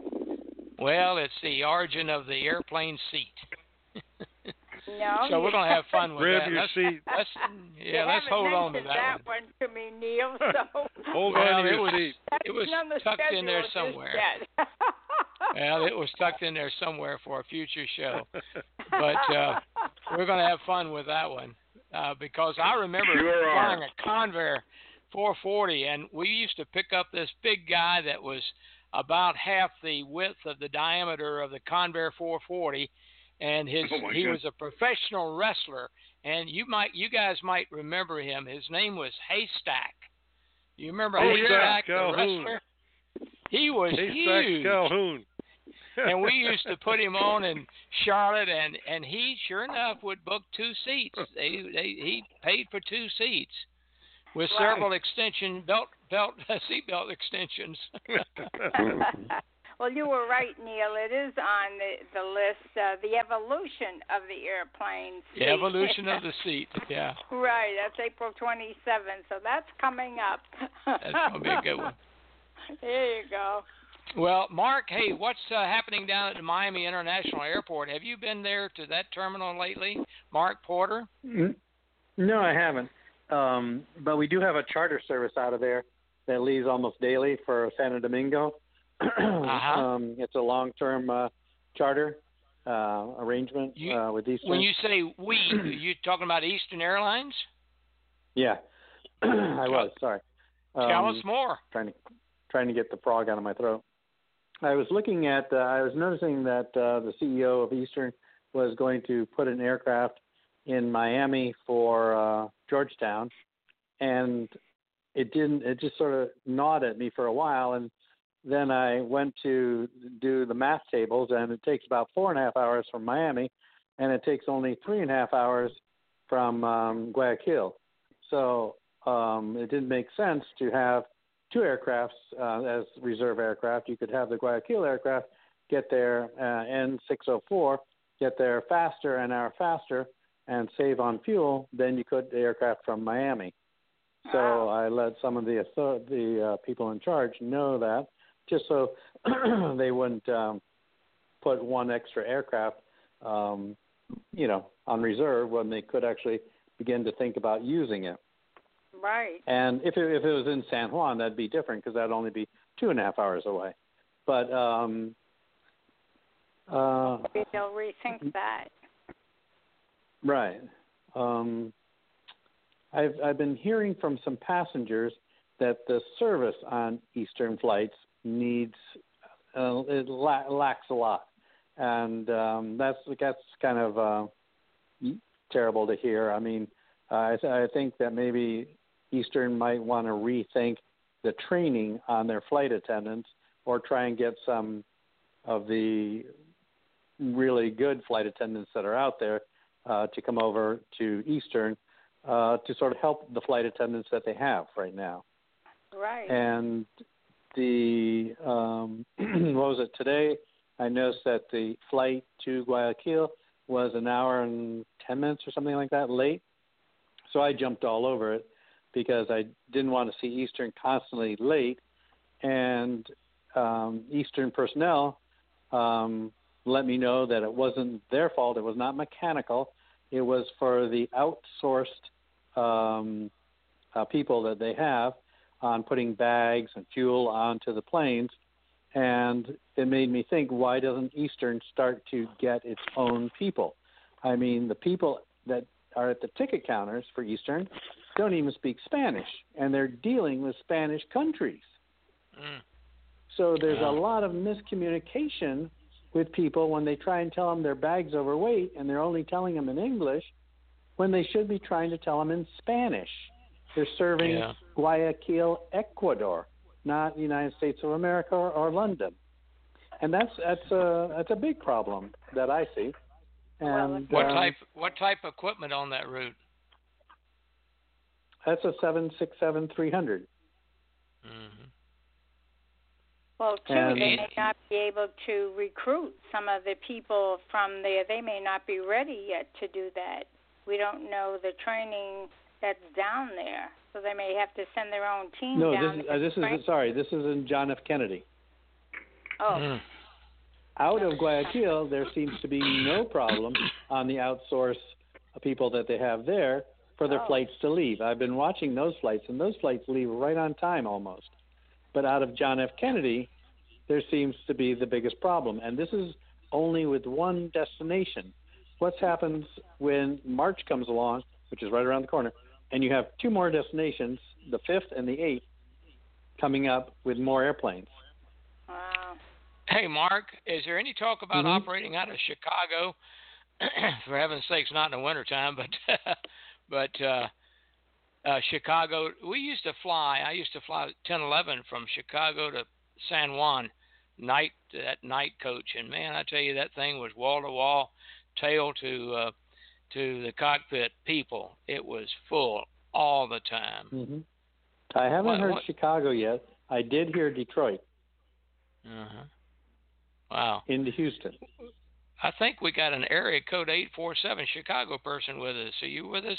Well, it's the origin of the airplane seat. (laughs) No. so we're going to have fun with Grab that. your Let's, seat. (laughs) let's, You yeah, let's hold on to that, that one. to me, Neil. (laughs) So Hold Well, on to it your was- seat. It was Nothing on the tucked in there somewhere. Well, it was tucked in there somewhere for a future show. But uh, we're going to have fun with that one uh, because I remember Sure flying a Convair 440, and we used to pick up this big guy that was about half the width of the diameter of the Convair 440, and his Oh, he God. was a professional wrestler, and you might you guys might remember him. His name was Haystack. You remember Oh, yeah, Haystack, the Calhoun. wrestler? He was Haystack huge Calhoun. And we used to put him on in Charlotte, and and he sure enough would book two seats. They they he paid for two seats with Right. several extension belt belt (laughs) seatbelt extensions. (laughs) well, you were right, Neil. It is on the the list. Uh, the evolution of the airplane. the evolution of the (laughs) seat. Yeah, Right, that's April 27th, so that's coming up. that's gonna be a good one. There you go. Well, Mark, hey, what's uh, happening down at the Miami International Airport? Have you been there to that terminal lately, Mark Porter? No, I haven't. Um, but we do have a charter service out of there that leaves almost daily for Santo Domingo. (clears throat) Uh-huh. um, it's a long-term uh, charter uh, arrangement You- uh, with Eastern. When you say we, (clears throat) you talking about Eastern Airlines? yeah, (clears throat) I was sorry. Tell Um, us more. trying to trying to get the frog out of my throat. I was looking at. Uh, I was noticing that uh, the CEO of Eastern was going to put an aircraft in Miami for uh, Georgetown, and it didn't. It just sort of gnawed at me for a while, and then I went to do the math tables, and it takes about four and a half hours from Miami, and it takes only three and a half hours from um, Guayaquil. So um, it didn't make sense to have two aircrafts uh, as reserve aircraft. You could have the Guayaquil aircraft get there uh, N604, get there faster, an hour faster, and save on fuel than you could the aircraft from Miami. So I let some of the the uh, people in charge know that, just so (clears throat) they wouldn't um, put one extra aircraft, um, you know, on reserve when they could actually begin to think about using it. Right. And if it, if it was in San Juan, that'd be different because that'd only be two and a half hours away. But um, uh, Maybe they'll rethink that. right, um, I've I've been hearing from some passengers that the service on Eastern flights needs uh, it la- lacks a lot, and um, that's that's kind of uh, terrible to hear. I mean, I th- I think that maybe Eastern might want to rethink the training on their flight attendants, or try and get some of the really good flight attendants that are out there uh, to come over to Eastern uh, to sort of help the flight attendants that they have right now. Right. And the um, (clears throat) what was it today? I noticed that the flight to Guayaquil was an hour and ten minutes or something like that late. So I jumped all over it because I didn't want to see Eastern constantly late, and um, Eastern personnel um, let me know that it wasn't their fault. It was not mechanical. It was for the outsourced um, uh, people that they have on putting bags and fuel onto the planes. And it made me think, why doesn't Eastern start to get its own people? I mean, the people that are at the ticket counters for Eastern don't even speak Spanish, and they're dealing with Spanish countries. Mm. So there's a lot of miscommunication with people when they try and tell them their bag's overweight and they're only telling them in English when they should be trying to tell them in Spanish. They're serving Yeah. Guayaquil, Ecuador, not the United States of America or, or London. And that's that's a that's a big problem that I see. And What um, type what type of equipment on that route? That's a seven six seven three hundred. Mm-hmm. Well, too, And- they may not be able to recruit some of the people from there. They may not be ready yet to do that. We don't know the training that's down there, so they may have to send their own team No, down. this is uh, this train. is sorry. This is in John F. Kennedy. Oh, Out of Guayaquil, there seems to be no problem on the outsource people that they have there for their Oh. flights to leave. I've been watching those flights, and those flights leave right on time almost. But out of John F. Kennedy, there seems to be the biggest problem, and this is only with one destination. What happens when March comes along, which is right around the corner, and you have two more destinations, the fifth and the eighth, coming up with more airplanes? wow. Hey, Mark, is there any talk about Mhm. operating out of Chicago? (clears throat) For heaven's sakes, not in the wintertime, but (laughs) but uh, uh, Chicago. We used to fly. I used to fly 1011 from Chicago to San Juan, night that night coach, and man, I tell you, that thing was wall to wall, tail to uh, to the cockpit people. It was full all the time. hmm I haven't What- heard what- Chicago yet. I did hear Detroit Uh-huh. Wow. into Houston. I think we got an area code 847 Chicago person with us. Are you with us?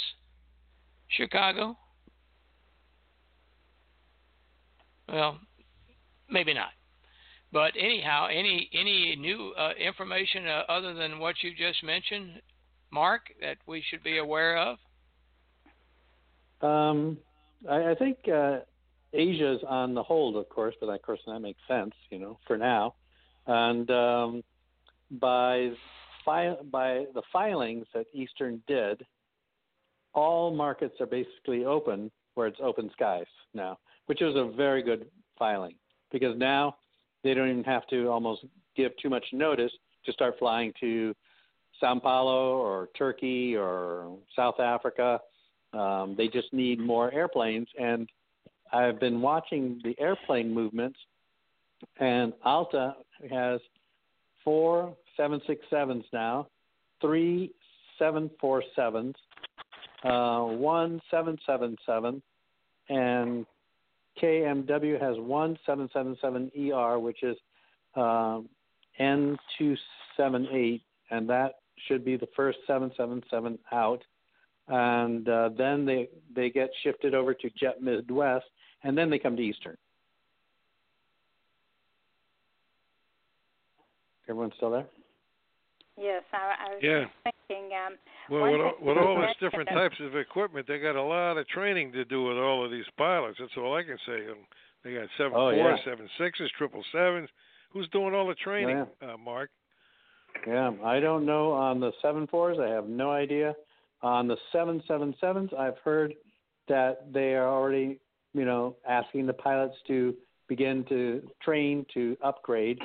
Chicago? Well, maybe not. But anyhow, any any new uh, information uh, other than what you just mentioned, Mark, that we should be aware of? Um, I, I think uh, Asia's on the hold, of course, but of course that makes sense, you know, for now. And um, by fi- by the filings that Eastern did, all markets are basically open where it's open skies now, which is a very good filing because now they don't even have to almost give too much notice to start flying to Sao Paulo or Turkey or South Africa. Um, they just need more airplanes, and I've been watching the airplane movements, and Alta has four 767s now, three 747s, uh, one 777, and KMW has one 777ER, which is um, N278, and that should be the first 777 out. And uh, then they they get shifted over to Jet Midwest, and then they come to Eastern. Everyone still there? Yes, I, I was Yeah. thinking. Um, Well, with all, thing with all this different is- types of equipment, they got a lot of training to do with all of these pilots. That's all I can say. Um, They got seven Oh, fours, yeah. seven sixes, triple sevens. Who's doing all the training, uh, Mark? Yeah, I don't know on the seven fours. I have no idea. On the seven seven sevens, I've heard that they are already, you know, asking the pilots to begin to train to upgrade.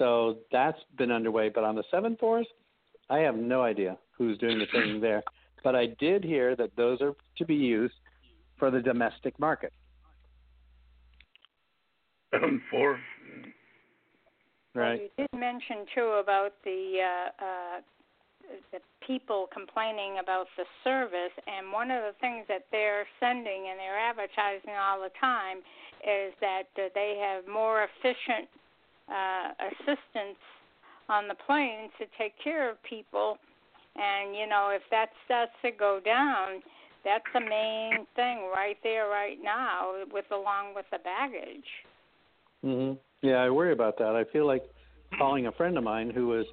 So that's been underway. But on the seven fours, I have no idea who's doing the training (laughs) there. But I did hear that those are to be used for the domestic market. Seven four. Right. You did mention too about the uh, uh, the people complaining about the service, and one of the things that they're sending and they're advertising all the time is that uh, they have more efficient uh, assistants on the planes to take care of people. And you know, if that starts to go down, that's the main thing right there, right now, with along with the baggage. Mhm. Yeah, I worry about that. I feel like calling a friend of mine who was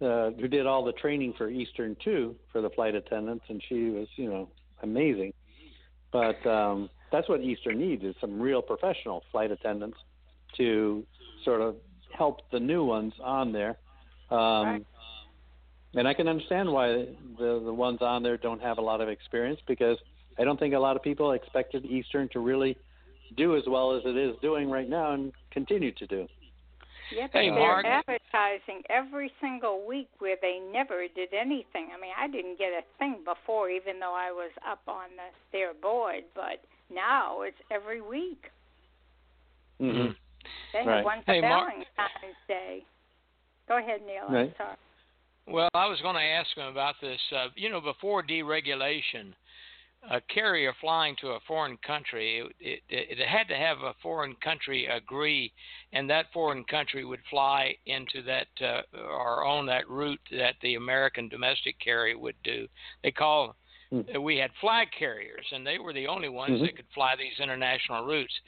uh who did all the training for Eastern too for the flight attendants and she was, you know, amazing. But um that's what Eastern needs is some real professional flight attendants to sort of help the new ones on there. Um Right. and I can understand why the the ones on there don't have a lot of experience because I don't think a lot of people expected Eastern to really do as well as it is doing right now and continue to do. Yeah, but Hey, they're Mark. advertising every single week where they never did anything. I mean, I didn't get a thing before, even though I was up on the, their board. But now it's every week. Mm-hmm. They Right. have one for Hey, Mark. Valentine's Day. Go ahead, Neil. I'm sorry. Well, I was going to ask him about this. Uh, you know, before deregulation, a carrier flying to a foreign country, it, it, it had to have a foreign country agree, and that foreign country would fly into that uh, or on that route that the American domestic carrier would do. They call uh, we had flag carriers, and they were the only ones Mhm. that could fly these international routes.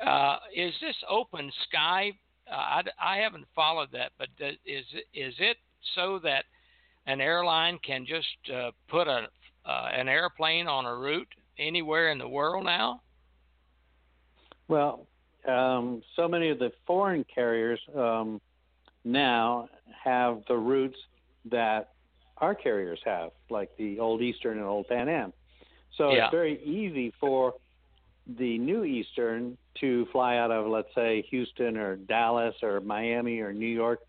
Uh, is this open sky? Uh, I, I haven't followed that, but th- is it- is it so that an airline can just uh, put a uh, an airplane on a route anywhere in the world now? Well, um, so many of the foreign carriers um, now have the routes that our carriers have, like the old Eastern and old Pan Am. So Yeah. it's very easy for the new Eastern to fly out of, let's say, Houston or Dallas or Miami or New York,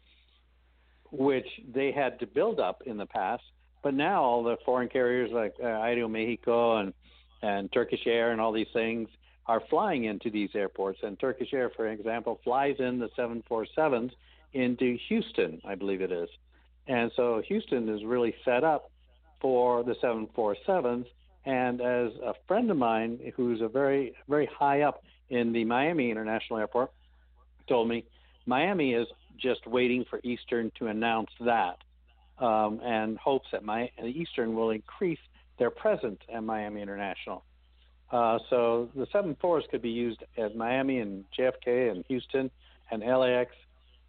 which they had to build up in the past. But now all the foreign carriers like uh, Mexico and and Turkish Air and all these things are flying into these airports. And Turkish Air, for example, flies in the 747s into Houston, I believe it is. And so Houston is really set up for the 747s. And as a friend of mine who's a very, very high up in the Miami International Airport told me, Miami is just waiting for Eastern to announce that um, and hopes that my Eastern will increase their presence at Miami International. Uh, so the seven fours could be used at Miami and JFK and Houston and LAX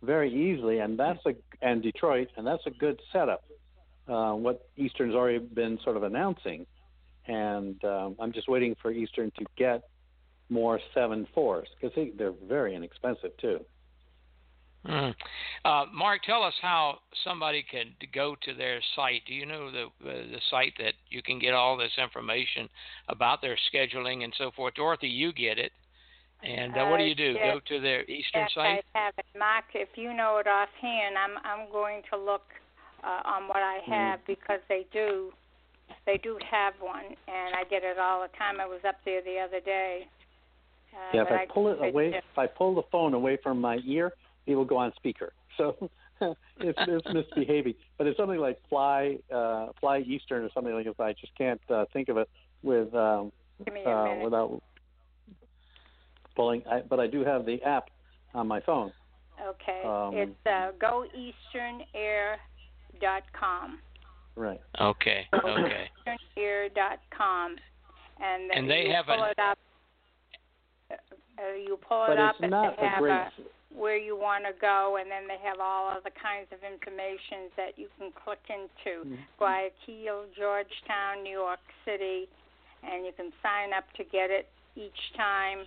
very easily, and that's a and Detroit, and that's a good setup. Uh, what Eastern's already been sort of announcing, and um, I'm just waiting for Eastern to get more seven fours because they, they're very inexpensive too. Mm. Uh, Mark, tell us how somebody can go to their site. Do you know the uh, the site that you can get all this information about their scheduling and so forth? Dorothy, you get it. And uh, what do Uh, you do? yes. Go to their Eastern yes, site? I have it. Mark, if you know it offhand, I'm I'm going to look uh, on what I have because they do they do have one, and I get it all the time. I was up there the other day. Uh, yeah, if but I pull it away, do- if I pull the phone away from my ear, it will go on speaker. (laughs) So it's, it's misbehaving. But it's something like fly, uh, fly Eastern or something like that. I just can't uh, think of it with um, Give me a uh, without pulling. I, but I do have the app on my phone. Okay, um, it's uh, goeasternair.com. Right. Okay. (coughs) Okay. easternair.com, and, And they you have pull an- it up. Uh, you pull it up it's and not they a have great. a, where you want to go, and then they have all of the kinds of information that you can click into. Mhm. Guayaquil, Georgetown, New York City, and you can sign up to get it each time.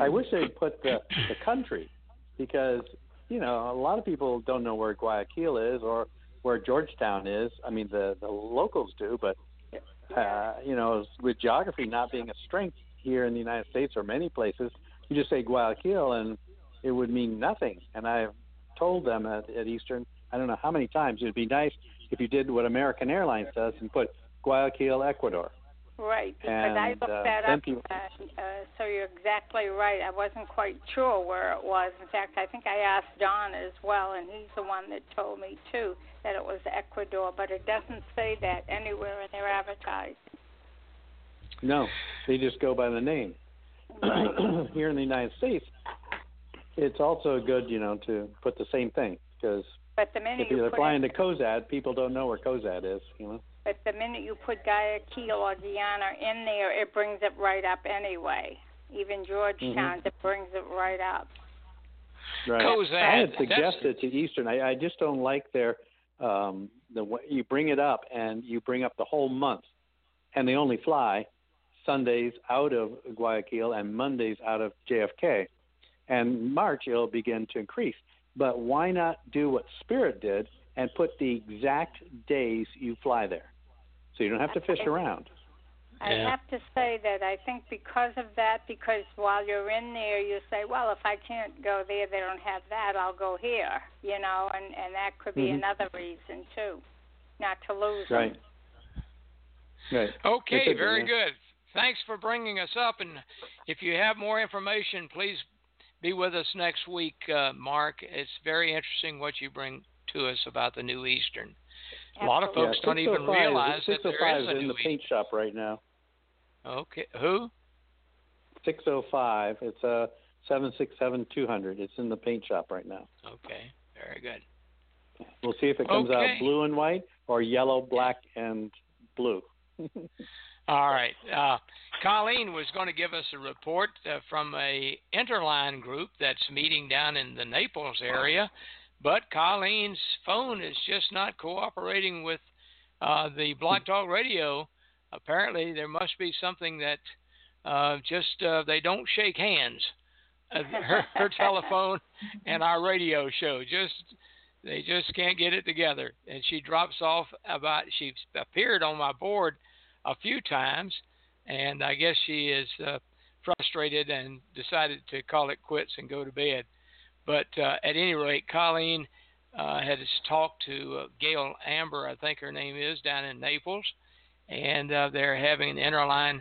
I wish they'd put the, the country because you know a lot of people don't know where Guayaquil is or where Georgetown is. I mean the the locals do, but uh, you know with geography not being a strength here in the United States or many places, you just say Guayaquil and it would mean nothing. And I've told them at, at Eastern, I don't know how many times it'd be nice if you did what American Airlines does and put Guayaquil, Ecuador. Right, because And, I looked uh, that up. Uh, uh, so you're exactly right. I wasn't quite sure where it was. In fact, I think I asked Don as well, and he's the one that told me too that it was Ecuador, but it doesn't say that anywhere in their advertising. No, they just go by the name. (clears throat) Here in the United States, it's also good, you know, to put the same thing because But the minute if you you're put flying in, to Kozad, people don't know where Kozad is, you know. but the minute you put Guayaquil or Guyana in there, it brings it right up anyway. Even Georgetown, Mhm. it brings it right up. Right. Kozad, I had that's- suggested to Eastern. I, I just don't like their um the way you bring it up and you bring up the whole month, and they only fly Sundays out of Guayaquil and Mondays out of JFK. And March it'll begin to increase. But why not do what Spirit did and put the exact days you fly there, so you don't have to fish around. I Yeah. have to say that I think because of that, because while you're in there, you say, well, if I can't go there, they don't have that, I'll go here, you know, and and that could be Mhm. another reason too, not to lose Right. them. Right. Okay, very good. Thanks for bringing us up. And if you have more information, please be with us next week, uh, Mark. It's very interesting what you bring to us about the New Eastern. A lot of folks yeah, don't even 605 realize that there 605 is a in New the paint shop right now. Okay, who? 605. It's a seven six seven two hundred. It's in the paint shop right now. Okay, very good. We'll see if it comes Okay. out blue and white or yellow, black, and blue. (laughs) All right. Uh, Colleen was going to give us a report uh, from a interline group that's meeting down in the Naples area, but Colleen's phone is just not cooperating with uh, the Blog Talk Radio. Apparently, there must be something that uh, just uh, they don't shake hands. Uh, her, her (laughs) telephone and our radio show just they just can't get it together, and she drops off about. She appeared on my board a few times, and I guess she is uh, frustrated and decided to call it quits and go to bed. But uh, at any rate, Colleen uh, had talked to uh, Gail Amber, I think her name is, down in Naples, and uh, they're having an interline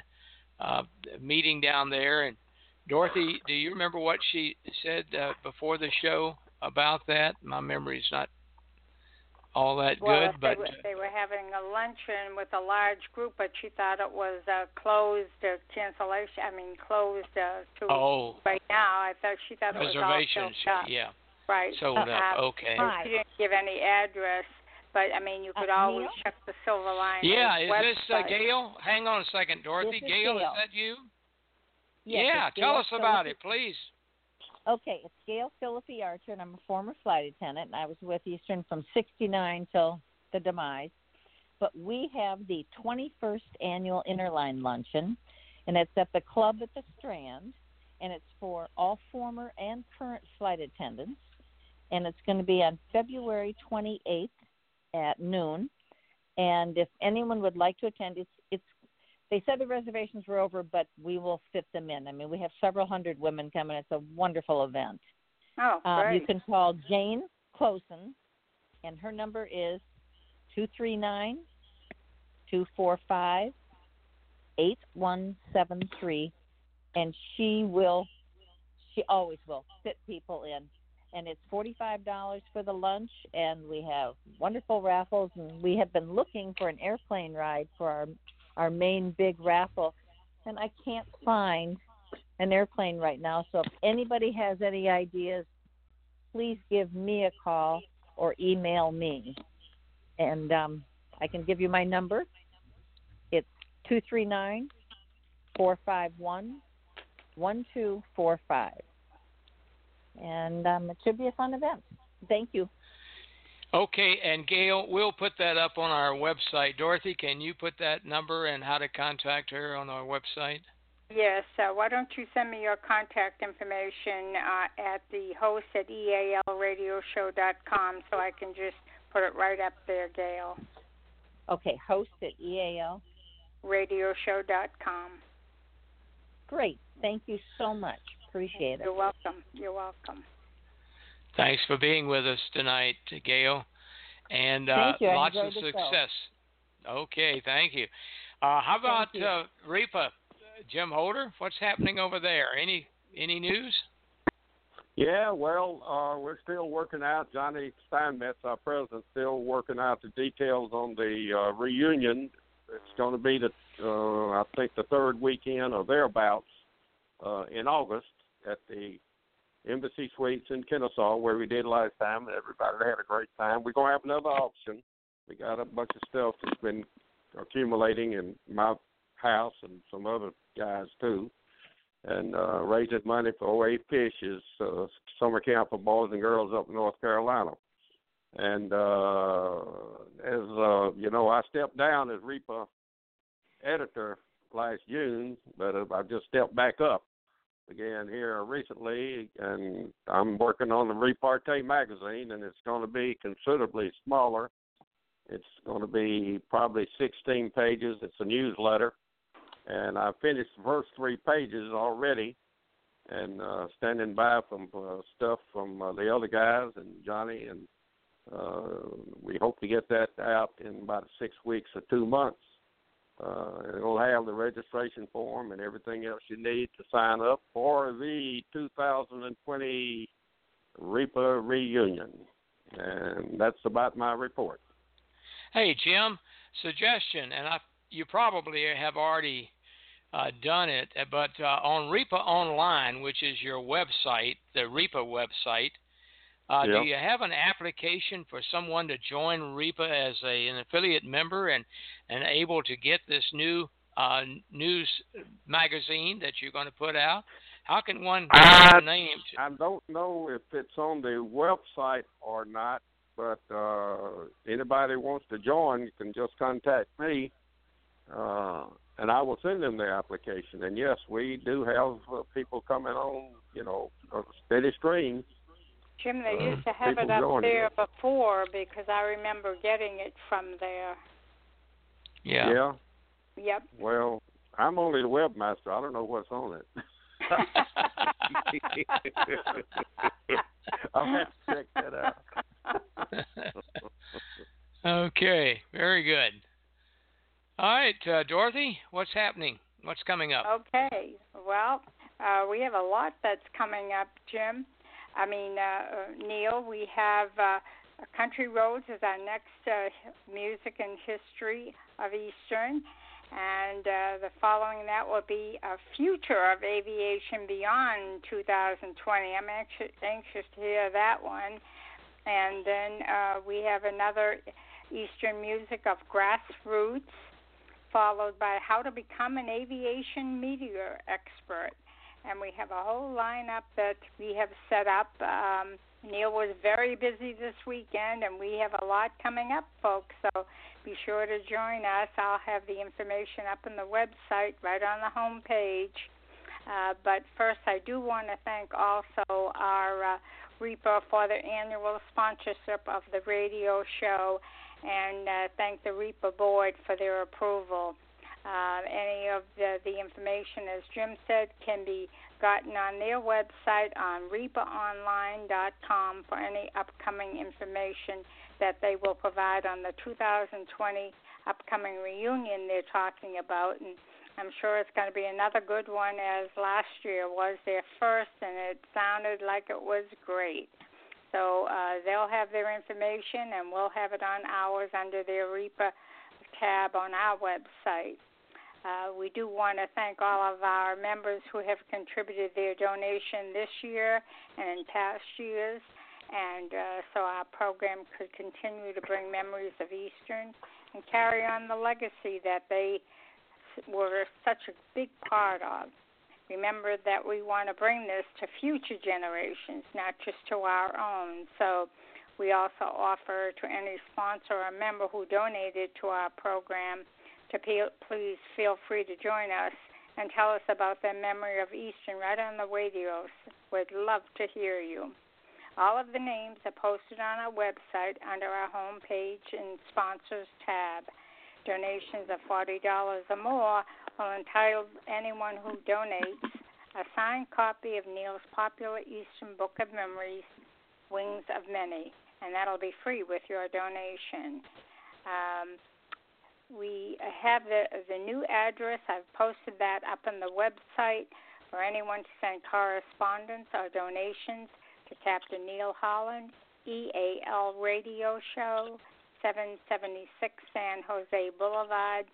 uh, meeting down there. And Dorothy, do you remember what she said uh, before the show about that? My memory's not all that well, good, they but were, they were having a luncheon with a large group, but she thought it was uh, closed uh, cancellation. I mean, closed uh, to Oh. right now. I thought she thought it was all reservations, up. yeah. Right. Sold Uh, up. uh, Okay. She didn't give any address, but I mean, you could always Neil? check the Silver Line. Yeah, is this uh. Gail? Hang on a second, Dorothy. This is Gail, Gail. is that you? Yes, yeah, tell Gail us about Philippi. it, please. Okay, it's Gail Philippi Archer, and I'm a former flight attendant, and I was with Eastern from 69 till the demise. But we have the 21st annual Interline Luncheon, and it's at the club at the Strand, and it's for all former and current flight attendants, and it's going to be on February 28th at noon. And if anyone would like to attend, it's they said the reservations were over, but we will fit them in. I mean, we have several hundred women coming. It's a wonderful event. Oh, Um, you can call Jane Closen, and her number is two three nine two four five eight one seven three, and she will, she always will fit people in. And it's forty five dollars for the lunch, and we have wonderful raffles, and we have been looking for an airplane ride for our our main big raffle, and I can't find an airplane right now. So if anybody has any ideas, please give me a call or email me, and um, I can give you my number. It's two three nine four five one one two four five, and um, it should be a fun event. Thank you. Okay, and Gail, we'll put that up on our website. Dorothy, can you put that number and how to contact her on our website? Yes. Uh, why don't you send me your contact information uh, at the host at ealradioshow.com so I can just put it right up there, Gail. Okay, host at EAL. Radioshow.com. Great. Thank you so much. Appreciate it. You're welcome. You're welcome. Thanks for being with us tonight, Gail, and uh, Thank you. Lots of enjoyed show. success. Okay, thank you. Uh, how about Thank you. uh, REPA, Jim Holder? What's happening over there? Any any news? Yeah, well, uh, we're still working out. Johnny Steinmetz, our president, still working out the details on the uh, reunion. It's going to be the, uh, I think, the third weekend or thereabouts uh, in August at the Embassy Suites in Kennesaw, where we did last time. Everybody had a great time. We're to have another auction. We got a bunch of stuff that's been accumulating in my house and some other guys too and uh, raising money for OA Fish's uh, summer camp for boys and girls up in North Carolina. And uh, as uh, you know, I stepped down as REPA editor last June, but uh, I just stepped back up again here recently, and I'm working on the Repartee magazine, and it's going to be considerably smaller. It's going to be probably 16 pages. It's a newsletter and I finished the first three pages already, and uh, standing by from uh, stuff from uh, the other guys and Johnny, and uh, we hope to get that out in about six weeks or two months. Uh, it'll have the registration form and everything else you need to sign up for the 2020 REPA reunion, and that's about my report. Hey Jim, suggestion, and I you probably have already uh, done it, but uh, on REPA Online, which is your website, the REPA website, uh, Yeah. do you have an application for someone to join REPA as a, an affiliate member and, and able to get this new uh, news magazine that you're going to put out? How can one I, name? I don't know if it's on the website or not, but uh, anybody who wants to join you can just contact me, uh, and I will send them the application. And yes, we do have uh, people coming on, you know, a steady stream. Jim, they Uh, used to have it up there it. before because I remember getting it from there. Yeah. Yeah. Yep. Well, I'm only the webmaster. I don't know what's on it. (laughs) I'll have to check that out. (laughs) okay, very good. All right, uh, Dorothy, what's happening? What's coming up? Okay. Well, uh, we have a lot that's coming up, Jim. I mean, uh, uh, Neil, we have uh, Country Roads is our next uh, music and history of Eastern. And uh, the following that will be a future of aviation beyond 2020. I'm anxious, anxious to hear that one. And then uh, we have another Eastern music of grassroots, followed by how to become an aviation media expert. And we have a whole lineup that we have set up. Um, Neil was very busy this weekend, and we have a lot coming up, folks. So be sure to join us. I'll have the information up on the website right on the home page. Uh, but first, I do want to thank also our uh, for their annual sponsorship of the radio show and uh, thank the REPA board for their approval. Uh, any of the, the information, as Jim said, can be gotten on their website on repaonline.com for any upcoming information that they will provide on the 2020 upcoming reunion they're talking about. And I'm sure it's going to be another good one, as last year was their first, and it sounded like it was great. So uh, they'll have their information, and we'll have it on ours under their REPA tab on our website. Uh, we do want to thank all of our members who have contributed their donation this year and in past years, and uh, so our program could continue to bring memories of Eastern and carry on the legacy that they were such a big part of. Remember that we want to bring this to future generations, not just to our own. So we also offer to any sponsor or member who donated to our program to please feel free to join us and tell us about their memory of Eastern right on the radio. We'd love to hear you. All of the names are posted on our website under our home page in Sponsors tab. Donations of $40 or more will entitle anyone who donates a signed copy of Neil's popular Eastern Book of Memories, Wings of Many, and that'll be free with your donation. Um, we have the the new address. I've posted that up on the website for anyone to send correspondence or donations to Captain Neil Holland, EAL Radio Show, 776 San Jose Boulevard,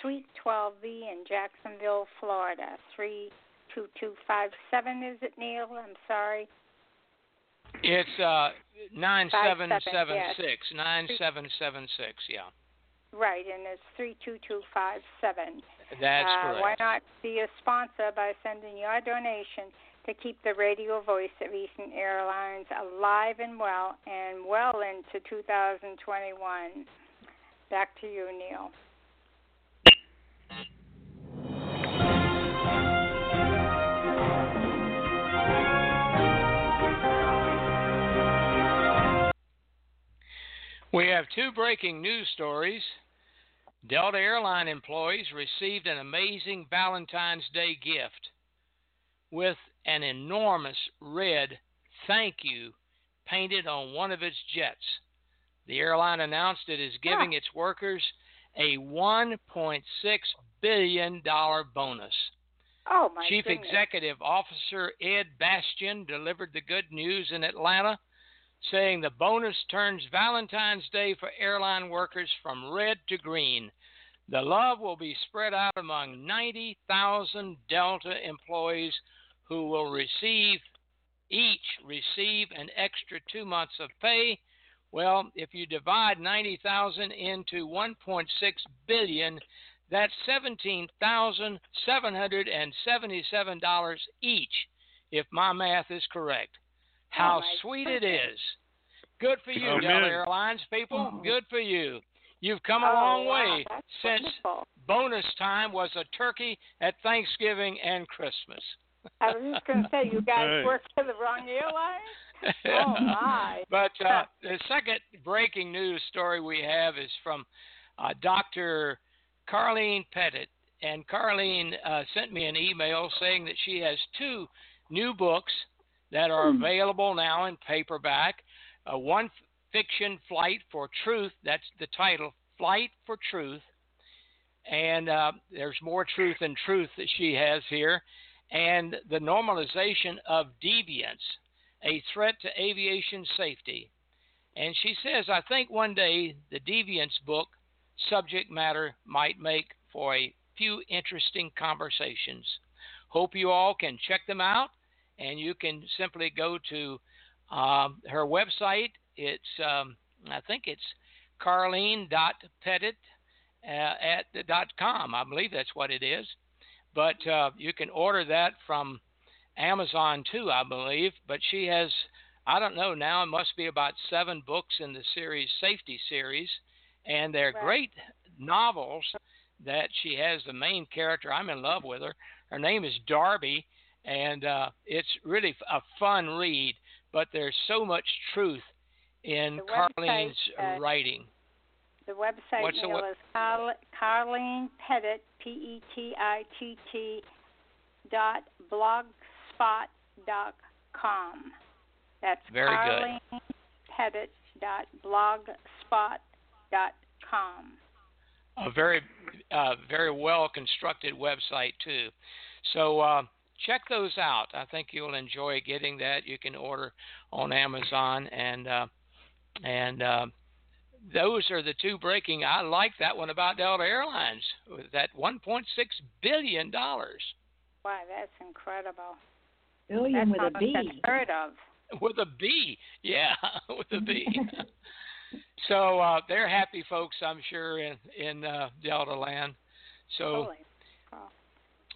Suite 12B in Jacksonville, Florida. 32257, is it, Neil? I'm sorry. It's uh, Five, seven, 9776. 9776, yeah. Right, and it's 32257. That's uh, correct. Why not be a sponsor by sending your donation to keep the radio voice of Eastern Airlines alive and well and well into 2021? Back to you, Neil. We have two breaking news stories. Delta Airline employees received an amazing Valentine's Day gift with an enormous red thank you painted on one of its jets. The airline announced it is giving its workers a $1.6 billion bonus. Oh, my Chief goodness. Executive Officer Ed Bastian delivered the good news in Atlanta, saying the bonus turns Valentine's Day for airline workers from red to green. The love will be spread out among 90,000 Delta employees who will receive each receive an extra 2 months of pay. Well, if you divide 90,000 into 1.6 billion, that's $17,777 each, if my math is correct. How my sweet it is. Good for you, Amen. Delta Airlines people. Oh. Good for you. You've come a Oh, long way that's since wonderful. bonus time was a turkey at Thanksgiving and Christmas. I was just going to say, you guys Hey. work for the wrong airline? Oh, my. (laughs) But uh, the second breaking news story we have is from uh, Dr. Karlene Petitt. And Karlene uh, sent me an email saying that she has two new books that are available now in paperback. Uh, one fiction, Flight for Truth, that's the title, Flight for Truth. And uh, there's more truth and truth that she has here. And the normalization of deviance a threat to aviation safety. And she says, I think one day the Deviance book subject matter might make for a few interesting conversations. Hope you all can check them out, and you can simply go to um, her website. It's, um, I think it's karlene.petitt uh, at the dot com. I believe that's what it is. But uh, you can order that from Amazon too, I believe. But she has, I don't know now, it must be about seven books in the series, Safety Series, and they're Right. great novels that she has the main character. I'm in love with her. Her name is Darby, and uh, it's really a fun read. But there's so much truth in The website, Karlene's uh, writing. The website, What's the Neil, we- is Carl, Karlene Petitt, P E T I T T, dot blogspot dot com. That's Very good. Karlene Petitt dot blogspot dot com. a very uh, very well constructed website too. So uh, check those out. I think you'll enjoy getting that. You can order on Amazon and uh, and uh, those are the two breaking. I like that one about Delta Airlines with that 1.6 billion dollars Wow, that's incredible. Billion that's with a B. almost B. unheard of. (laughs) with a B. Yeah, (laughs) with a B. (laughs) so uh, they're happy folks, I'm sure, in in uh, Delta Land. So. Holy cow.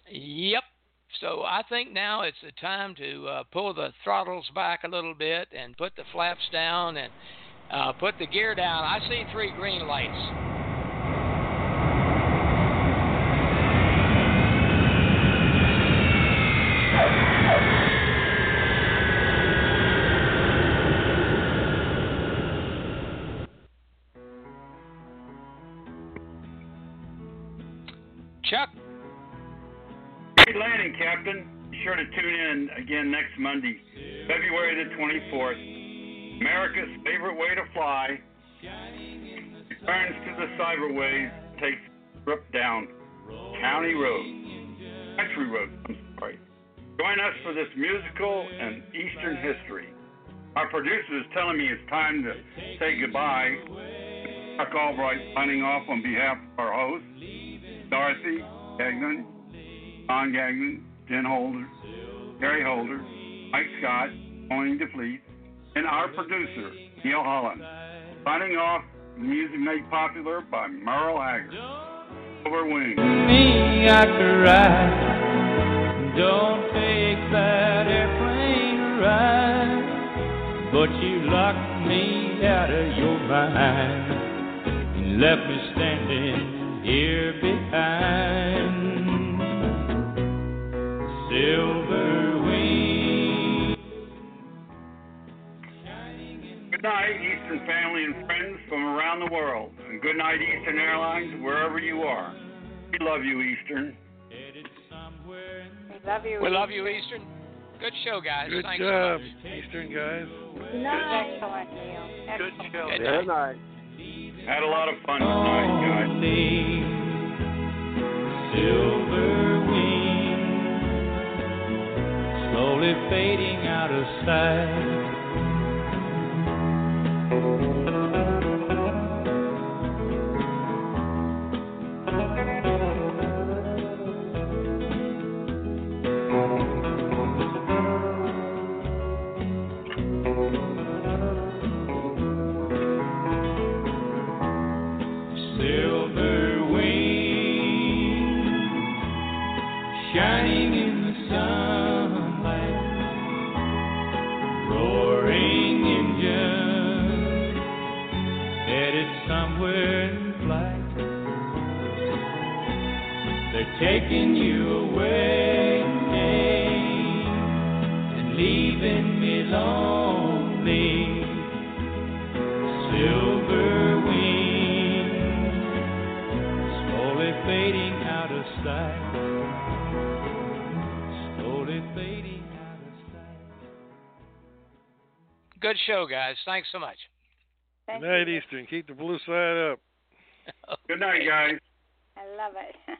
Yep. So I think now it's the time to uh, pull the throttles back a little bit and put the flaps down and uh, put the gear down. I see three green lights. Again next Monday, February the 24th. America's favorite way to fly returns to the cyberways takes trip down County Road, Country Road, I'm sorry. Join us for this musical and Eastern history. Our producer is telling me it's time to say goodbye. Chuck Albright signing off on behalf of our hosts, Dorothy Gagnon, Don Gagnon, Jen Holder, Gary Holder, Mike Scott, Owing DeFleet, and our producer, Neil Holland. Signing off, music made popular by Merle Haggard. Over Wings. me, I cried. Don't take that airplane ride. But you locked me out of your mind and left me standing here behind. Silver night, Eastern family and friends from around the world. And good night, Eastern Airlines, wherever you are. We love you, Eastern. We love you. We love you, Eastern. Good show, guys. Good Thanks job, so much. Eastern guys. Excellent, Neil. Good show. Good Good night. Had a lot of fun tonight, guys. Silver wing, slowly fading out of sight. Taking you away and leaving me lonely. Silver wing, slowly fading out of sight. Slowly fading out of sight. Good show, guys. Thanks so much. Thank Good night, you. Eastern. Keep the blue side up. (laughs) Good night, guys. I love it. (laughs)